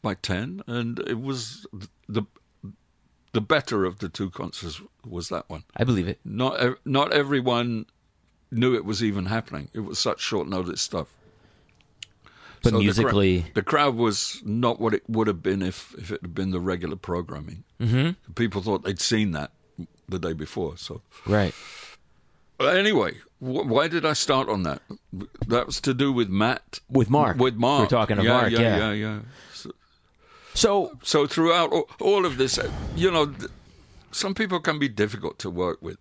by 10, and it was the the better of the two concerts was that one. I believe it. Not not everyone knew it was even happening. It was such short notice stuff. But So the cra- musically, the crowd was not what it would have been if, if it had been the regular programming. Mm-hmm. People thought they'd seen that the day before. So right. Anyway, wh- why did I start on that? That was to do with Matt. With Mark. With Mark. We're talking of yeah, Mark, Yeah, yeah. yeah, yeah. So, So, so throughout all, all of this, uh, you know, th- some people can be difficult to work with.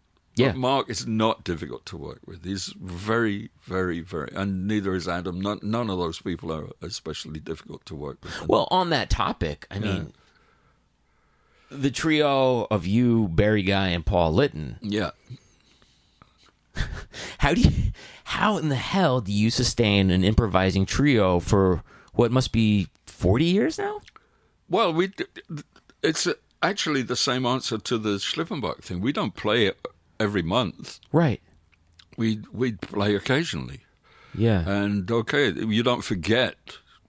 But Mark is not difficult to work with. He's very, very, very, and neither is Adam. None, none of those people are especially difficult to work with. well, on that topic, I mean, the trio of you, Barry Guy, and Paul Lytton. yeah. How do you, how in the hell do you sustain an improvising trio for what must be forty years now? Well, we it's uh, actually the same answer to the Schlippenbach thing. We don't play it every month. Right. We we play occasionally. Yeah. And okay, you don't forget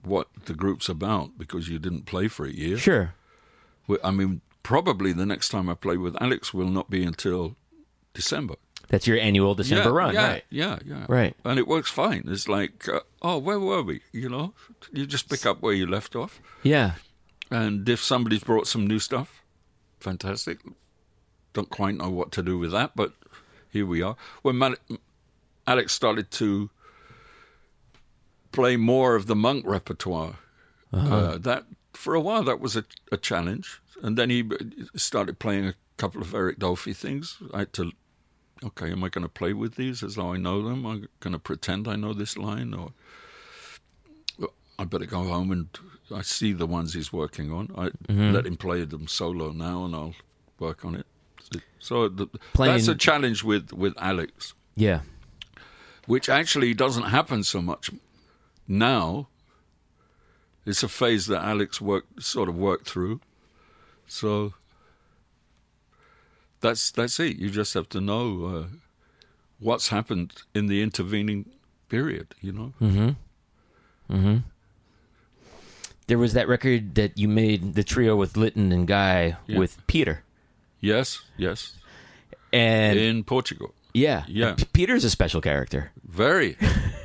what the group's about because you didn't play for a year. sure. We- I mean, probably the next time I play with Alex will not be until December. That's your annual December yeah, run, yeah, right? Yeah, yeah. Right. And it works fine. It's like, uh, oh, where were we? You know, you just pick up where you left off. Yeah. And if somebody's brought some new stuff, fantastic. Don't quite know what to do with that, but here we are. When Mal- Alex started to play more of the monk repertoire, uh that for a while that was a, a challenge. And then he started playing a couple of Eric Dolphy things. I had to, okay, am I going to play with these as though I know them? Am I going to pretend I know this line, or I better go home and I see the ones he's working on. I let him play them solo now, and I'll work on it. So the, Playing- that's a challenge with with Alex, Yeah. which actually doesn't happen so much now. It's a phase that Alex worked sort of worked through. So that's that's it. You just have to know uh, what's happened in the intervening period. You know. Mm-hmm. Mm-hmm. There was that record that you made, the trio with Lytton and Guy Yeah. with Peter, Yes, yes. and In Portugal, yeah, Yeah. P- Peter's a special character. very.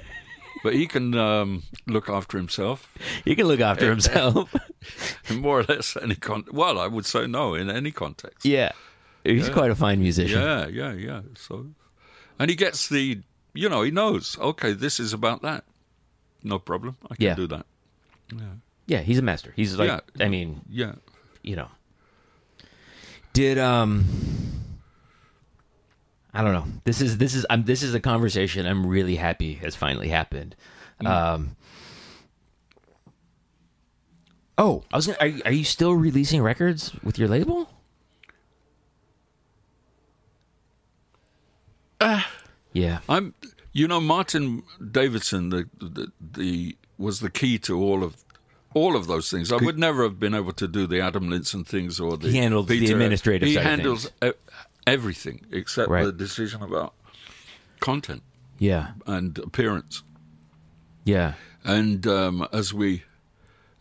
but he can um, look after himself He can look after himself. more or less any con. Well, I would say no in any context. yeah, he's quite a fine musician. Yeah, yeah, yeah. So, and he gets the, you know, he knows. Okay, this is about that. No problem. I can Yeah. do that. Yeah. Yeah, he's a master. He's like, Yeah. I mean, Yeah. you know. Did um I don't know. This is this is I'm this is a conversation I'm really happy has finally happened. Um Oh, I was gonna are, you- are you still releasing records with your label? yeah. I'm, you know, Martin Davidson, the, the the was the key to all of all of those things. I would never have been able to do the Adam Linson things or the He handled the administrative He handles e- everything except Right. the decision about content Yeah. and appearance. Yeah. And um, as we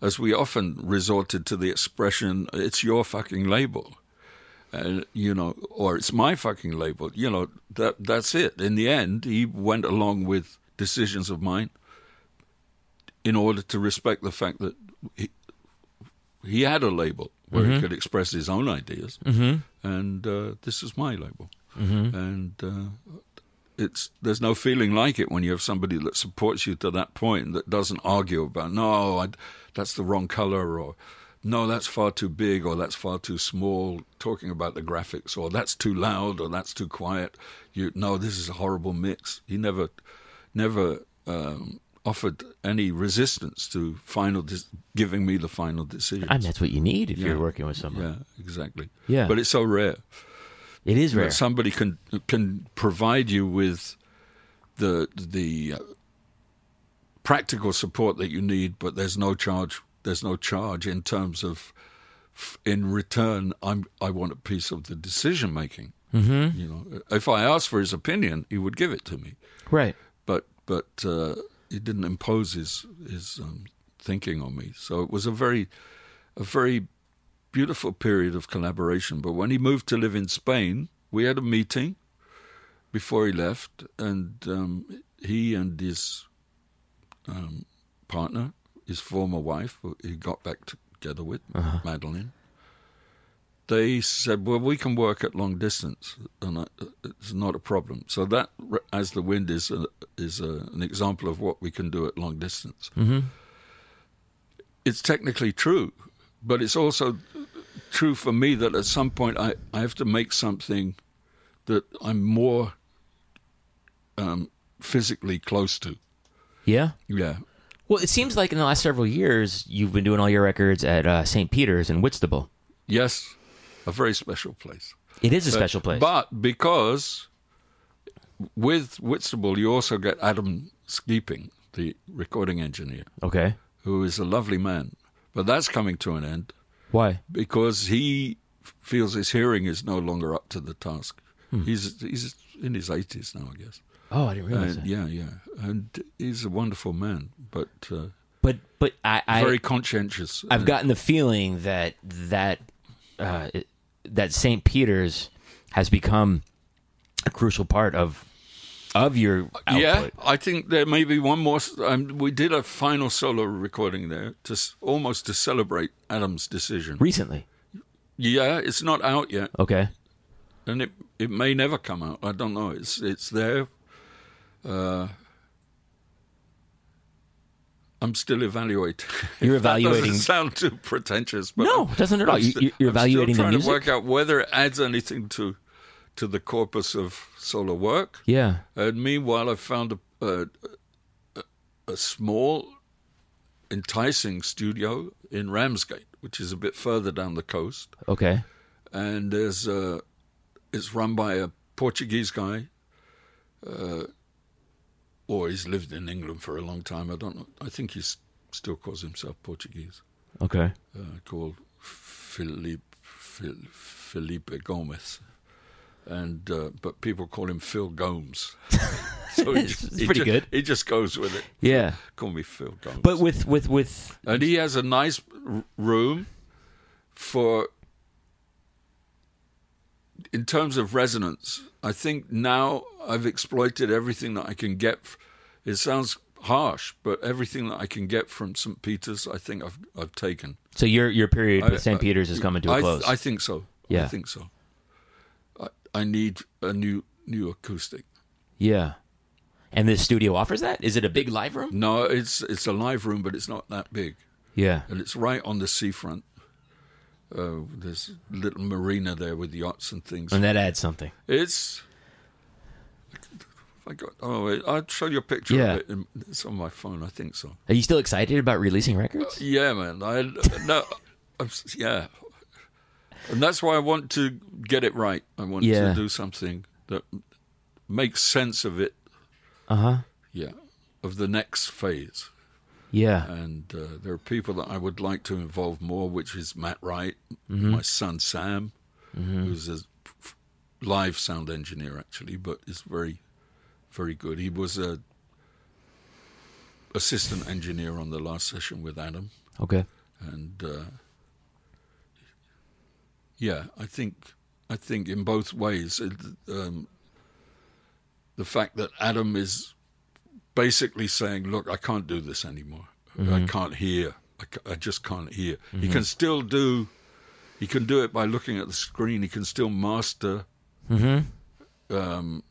as we often resorted to the expression, "It's your fucking label," uh, you know, or "It's my fucking label," you know, that that's it. In the end, he went along with decisions of mine in order to respect the fact that he, he had a label where he could express his own ideas, mm-hmm. and uh, this is my label, and. Uh, it's there's no feeling like it when you have somebody that supports you to that point that doesn't argue about no I, that's the wrong color or no that's far too big or that's far too small talking about the graphics or that's too loud or that's too quiet. You no this is a horrible mix. He never never um, offered any resistance to final dis- giving me the final decision And that's what you need if Yeah. you're working with someone. yeah exactly Yeah. but it's so rare It is rare. that somebody can can provide you with the the uh, practical support that you need, but there's no charge. There's no charge in terms of in return. I'm I want a piece of the decision making. Mm-hmm. You know, if I asked for his opinion, he would give it to me. Right. But but uh, he didn't impose his his um, thinking on me. So it was a very a very beautiful period of collaboration. But when he moved to live in Spain, we had a meeting before he left, and um, he and his um, partner, his former wife, who he got back together with, Madeline, they said, "Well, we can work at long distance, and it's not a problem." So that, as the wind is a, is a, an example of what we can do at long distance. Mm-hmm. It's technically true, but it's also true for me that at some point I, I have to make something that I'm more um, physically close to. Yeah. Yeah. Well, it seems like in the last several years you've been doing all your records at uh, St. Peter's in Whitstable. Yes, a very special place. It is a special place. But because with Whitstable, you also get Adam Skeaping, the recording engineer, okay. who is a lovely man. But that's coming to an end Why? because he feels his hearing is no longer up to the task. Hmm. He's he's in his eighties now, I guess. Oh, I didn't realize And, that. yeah, yeah, and he's a wonderful man, but uh, But but I, I very conscientious. I've gotten the feeling that that uh, it- that St. Peter's has become a crucial part of of your output. Yeah, I think there may be one more. Um, we did a final solo recording there, to almost to celebrate Adam's decision. Recently. Yeah, it's not out yet, Okay. and it it may never come out. I don't know. It's it's there. Uh, I'm still evaluating. You're evaluating- doesn't sound too pretentious, but No, it doesn't at all. St- you're I'm evaluating still trying music? to work out whether it adds anything to to the corpus of solo work. Yeah. And meanwhile, I found a, a, a, a small, enticing studio in Ramsgate, which is a bit further down the coast. Okay. And there's a, it's run by a Portuguese guy, uh, or he's lived in England for a long time. I don't know. I think he still calls himself Portuguese, Okay. uh, called Felipe, Felipe Gomez. And uh, but people call him Phil Gomes. So he It's- just- he pretty ju- good. He just goes with it. Yeah. Call me Phil. Don't. But with with with and he has a nice room for in terms of resonance i think now i've exploited everything that i can get it sounds harsh but everything that i can get from st peter's i think i've i've taken so your your period with St. I- Peter's is coming to a I, close. I think so Yeah. i think so I, I need a new new acoustic yeah. And this studio offers that? Is it a big live room? no it's it's a live room but it's not that big Yeah. and it's right on the seafront uh, there's little marina there with yachts and things And that adds something. It's. I got. Oh, wait, I'll show you a picture Yeah. of it. in- It's on my phone. I think so. Are you still excited about releasing records? Yeah, man. I no. I'm, yeah, and that's why I want to get it right. I want Yeah. to do something that makes sense of it. Uh huh. Yeah, of the next phase. Yeah. And uh, there are people that I would like to involve more, which is Matt Wright, Mm-hmm. my son Sam, who's a live sound engineer actually, but is very, very good. He was a assistant engineer on the last session with Adam, Okay. and uh, yeah, I think I think in both ways, it, um, the fact that Adam is basically saying, "Look, I can't do this anymore. I can't hear. I, ca- I just can't hear." He can still do. He can do it by looking at the screen. He can still master. Hmm. Um,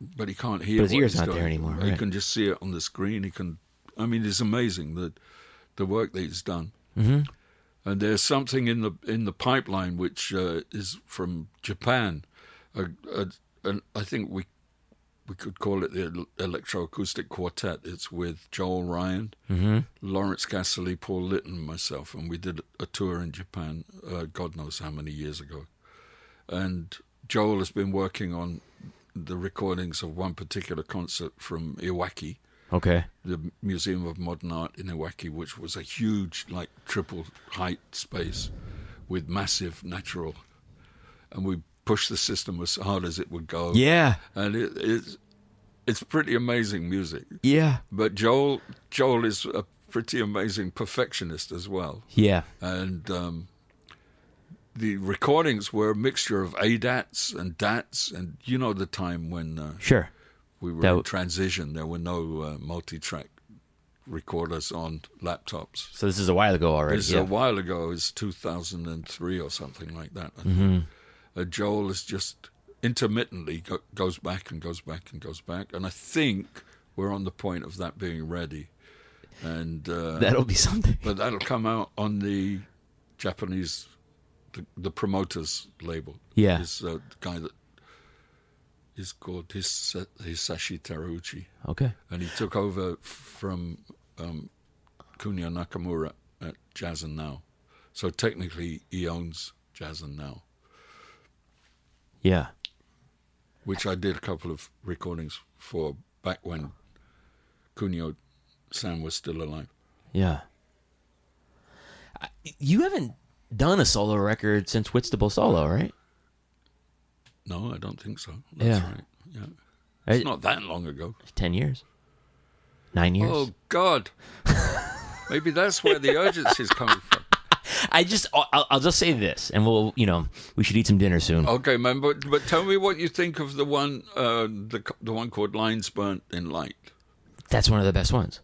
but he can't hear. But his ear's not there anymore, He can just see it on the screen. He can. I mean, it's amazing that the work that he's done. Mm-hmm. And there's something in the in the pipeline which uh, is from Japan. A, a, an, I think we we could call it the electroacoustic quartet. It's with Joel Ryan, Mm-hmm. Lawrence Casserley, Paul Lytton, myself, and we did a tour in Japan. Uh, God knows how many years ago. And Joel has been working on the recordings of one particular concert from Iwaki, Okay. the Museum of Modern Art in Iwaki, which was a huge, like triple height space with massive natural. And we pushed the system as hard as it would go. Yeah. And it, it's it's pretty amazing music. Yeah. But Joel Joel is a pretty amazing perfectionist as well. Yeah. And um, the recordings were a mixture of ADATs and DATs, and you know the time when uh, Sure. we were in transition, there were no uh, multi-track recorders on laptops. So this is a while ago already. This is yeah. a while ago. It's 2003 or something like that. Mm-hmm. Uh, Joel is just intermittently go, goes back and goes back and goes back, and I think we're on the point of that being ready. And uh, That'll be something. but that'll come out on the Japanese, the, the promoters label. Yeah. This uh, guy that is called His, Hisashi Teruuchi, Okay. and he took over from um, Kunio Nakamura at Jazz and Now. So technically, he owns Jazz and Now, Yeah. which I did a couple of recordings for back when Kunio Sam was still alive. Yeah. You haven't done a solo record since Whitstable Solo, right? No, I don't think so. That's Yeah. right. Yeah. It's not that long ago. Ten years. Nine years. Oh God! Maybe that's where the urgency is coming from. I just, I'll, I'll just say this, and we'll, you know, we should eat some dinner soon. Okay, man. But but tell me what you think of the one uh, the the one called Lines Burnt in Light. That's one of the best ones.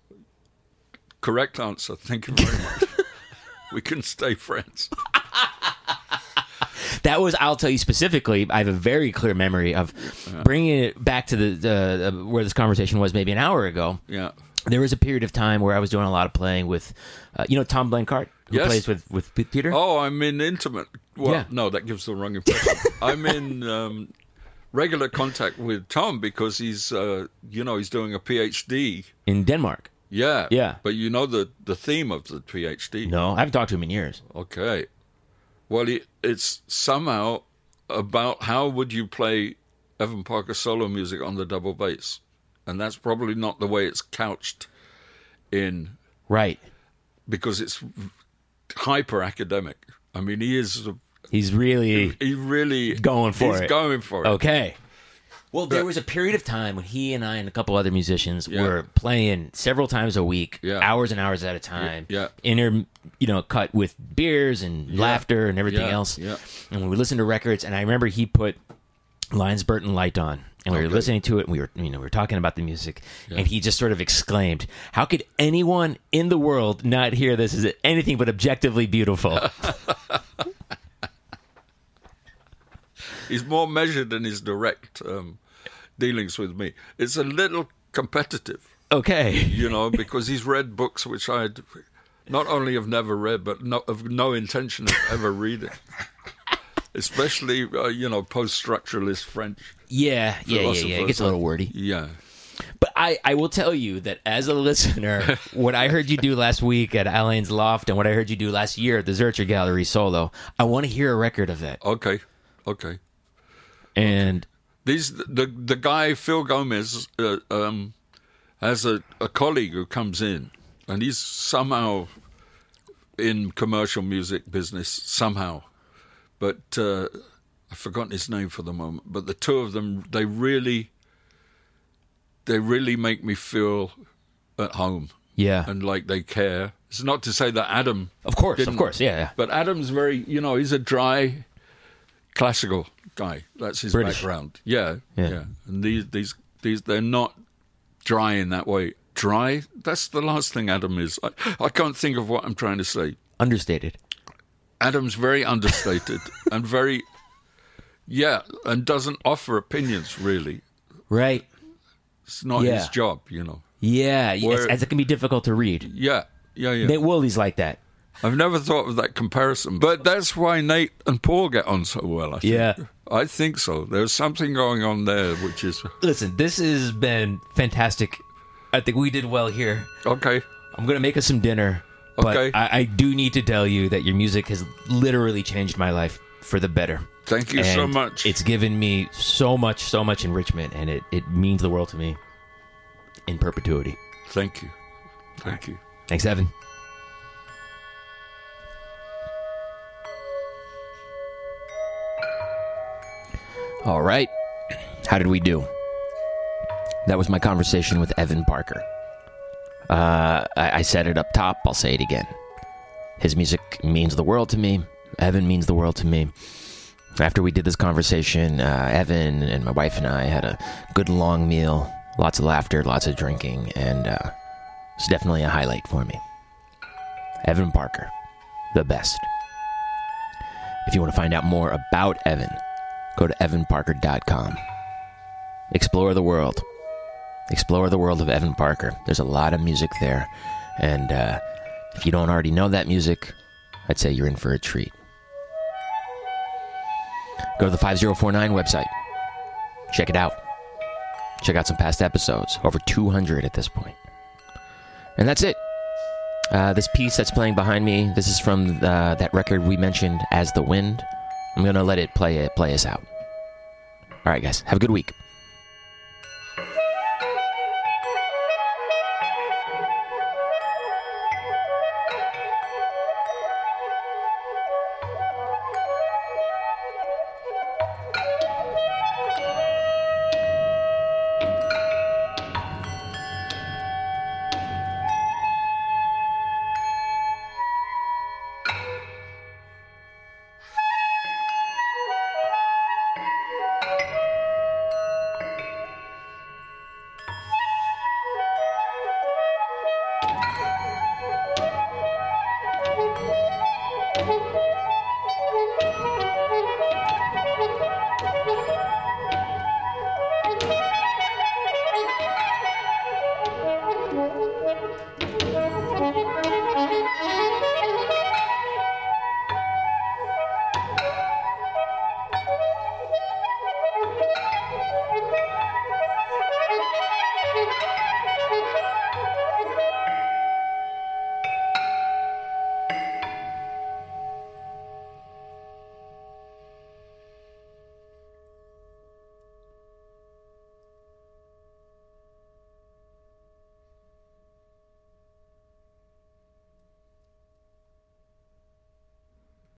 Correct answer. Thank you very much. we can stay friends. That was, I'll tell you specifically. I have a very clear memory of bringing it back to the, the, the where this conversation was maybe an hour ago. Yeah. There was a period of time where I was doing a lot of playing with, uh, you know, Tom Blancarte, who Yes. plays with with Peter. Oh, I'm in intimate. Well, Yeah. no, that gives the wrong impression. I'm in um, regular contact with Tom because he's, uh, you know, he's doing a PhD. in Denmark. Yeah. Yeah. But you know the the theme of the PhD. No, I haven't talked to him in years. Okay. Well, it, it's somehow about how would you play Evan Parker solo music on the double bass, and that's probably not the way it's couched in Right. because it's hyper academic. I mean, he is He's really he really Going for he's it. going for it. okay. Well, there was a period of time when he and I and a couple other musicians Yeah. were playing several times a week, Yeah. hours and hours at a time. yeah. Inter, you know, cut with beers and laughter and everything Yeah, else. yeah. And we listened to records, and I remember he put Lines Burnt in Light on. And we were Okay. listening to it, and we were, you know, we were talking about the music, and he just sort of exclaimed, "How could anyone in the world not hear this as anything but objectively beautiful?" He's more measured in his direct um, dealings with me. It's a little competitive, okay, you know, because he's read books which I not only have never read, but no, have no intention of ever reading. Especially, uh, you know, post-structuralist French. yeah, yeah, yeah, yeah. It gets a little wordy. Yeah. But I, I will tell you that as a listener, what I heard you do last week at Alain's Loft and what I heard you do last year at the Zurcher Gallery solo, I want to hear a record of that. Okay. Okay. And These the the guy Phil Gomez uh, um, has a, a colleague who comes in, and he's somehow in commercial music business somehow, but uh, I've forgotten his name for the moment. But the two of them, they really, they really make me feel at home yeah, and like they care. It's not to say that Adam of course, of course, yeah, yeah. but Adam's very, you know, he's a dry, classical guy. That's his British. background. Yeah, Yeah. yeah, And these, these, these, they're not dry in that way. Dry. That's the last thing Adam is. I, I can't think of what I'm trying to say. Understated. Adam's very understated and very, yeah, and doesn't offer opinions really. Right. It's not Yeah. his job, you know. Yeah, Where- as it can be difficult to read. Yeah, yeah, yeah. Nate Wooley's like that. I've never thought of that comparison, but that's why Nate and Paul get on so well. I think. Yeah. I think so. There's something going on there, which is Listen, this has been fantastic. I think we did well here. okay. I'm gonna make us some dinner. But Okay. I, I do need to tell you that your music has literally changed my life for the better. Thank you so much. It's given me so much, so much enrichment, and it, it means the world to me in perpetuity. Thank you. Thank you. Thanks, Evan. All right. How did we do? That was my conversation with Evan Parker. Uh, I, I said it up top. I'll say it again. His music means the world to me. Evan means the world to me. After we did this conversation, uh, Evan and my wife and I had a good long meal, lots of laughter, lots of drinking, and uh, it's definitely a highlight for me. Evan Parker, the best. If you want to find out more about Evan, go to evanparker.com. Explore the world. Explore the world of Evan Parker. There's a lot of music there. And uh, if you don't already know that music, I'd say you're in for a treat. Go to the 5049 website. Check it out. Check out some past episodes. Over 200 at this point. And that's it. Uh, this piece that's playing behind me, this is from uh, that record we mentioned, As the Wind. I'm going to let it play, it play us out. All right, guys. Have a good week.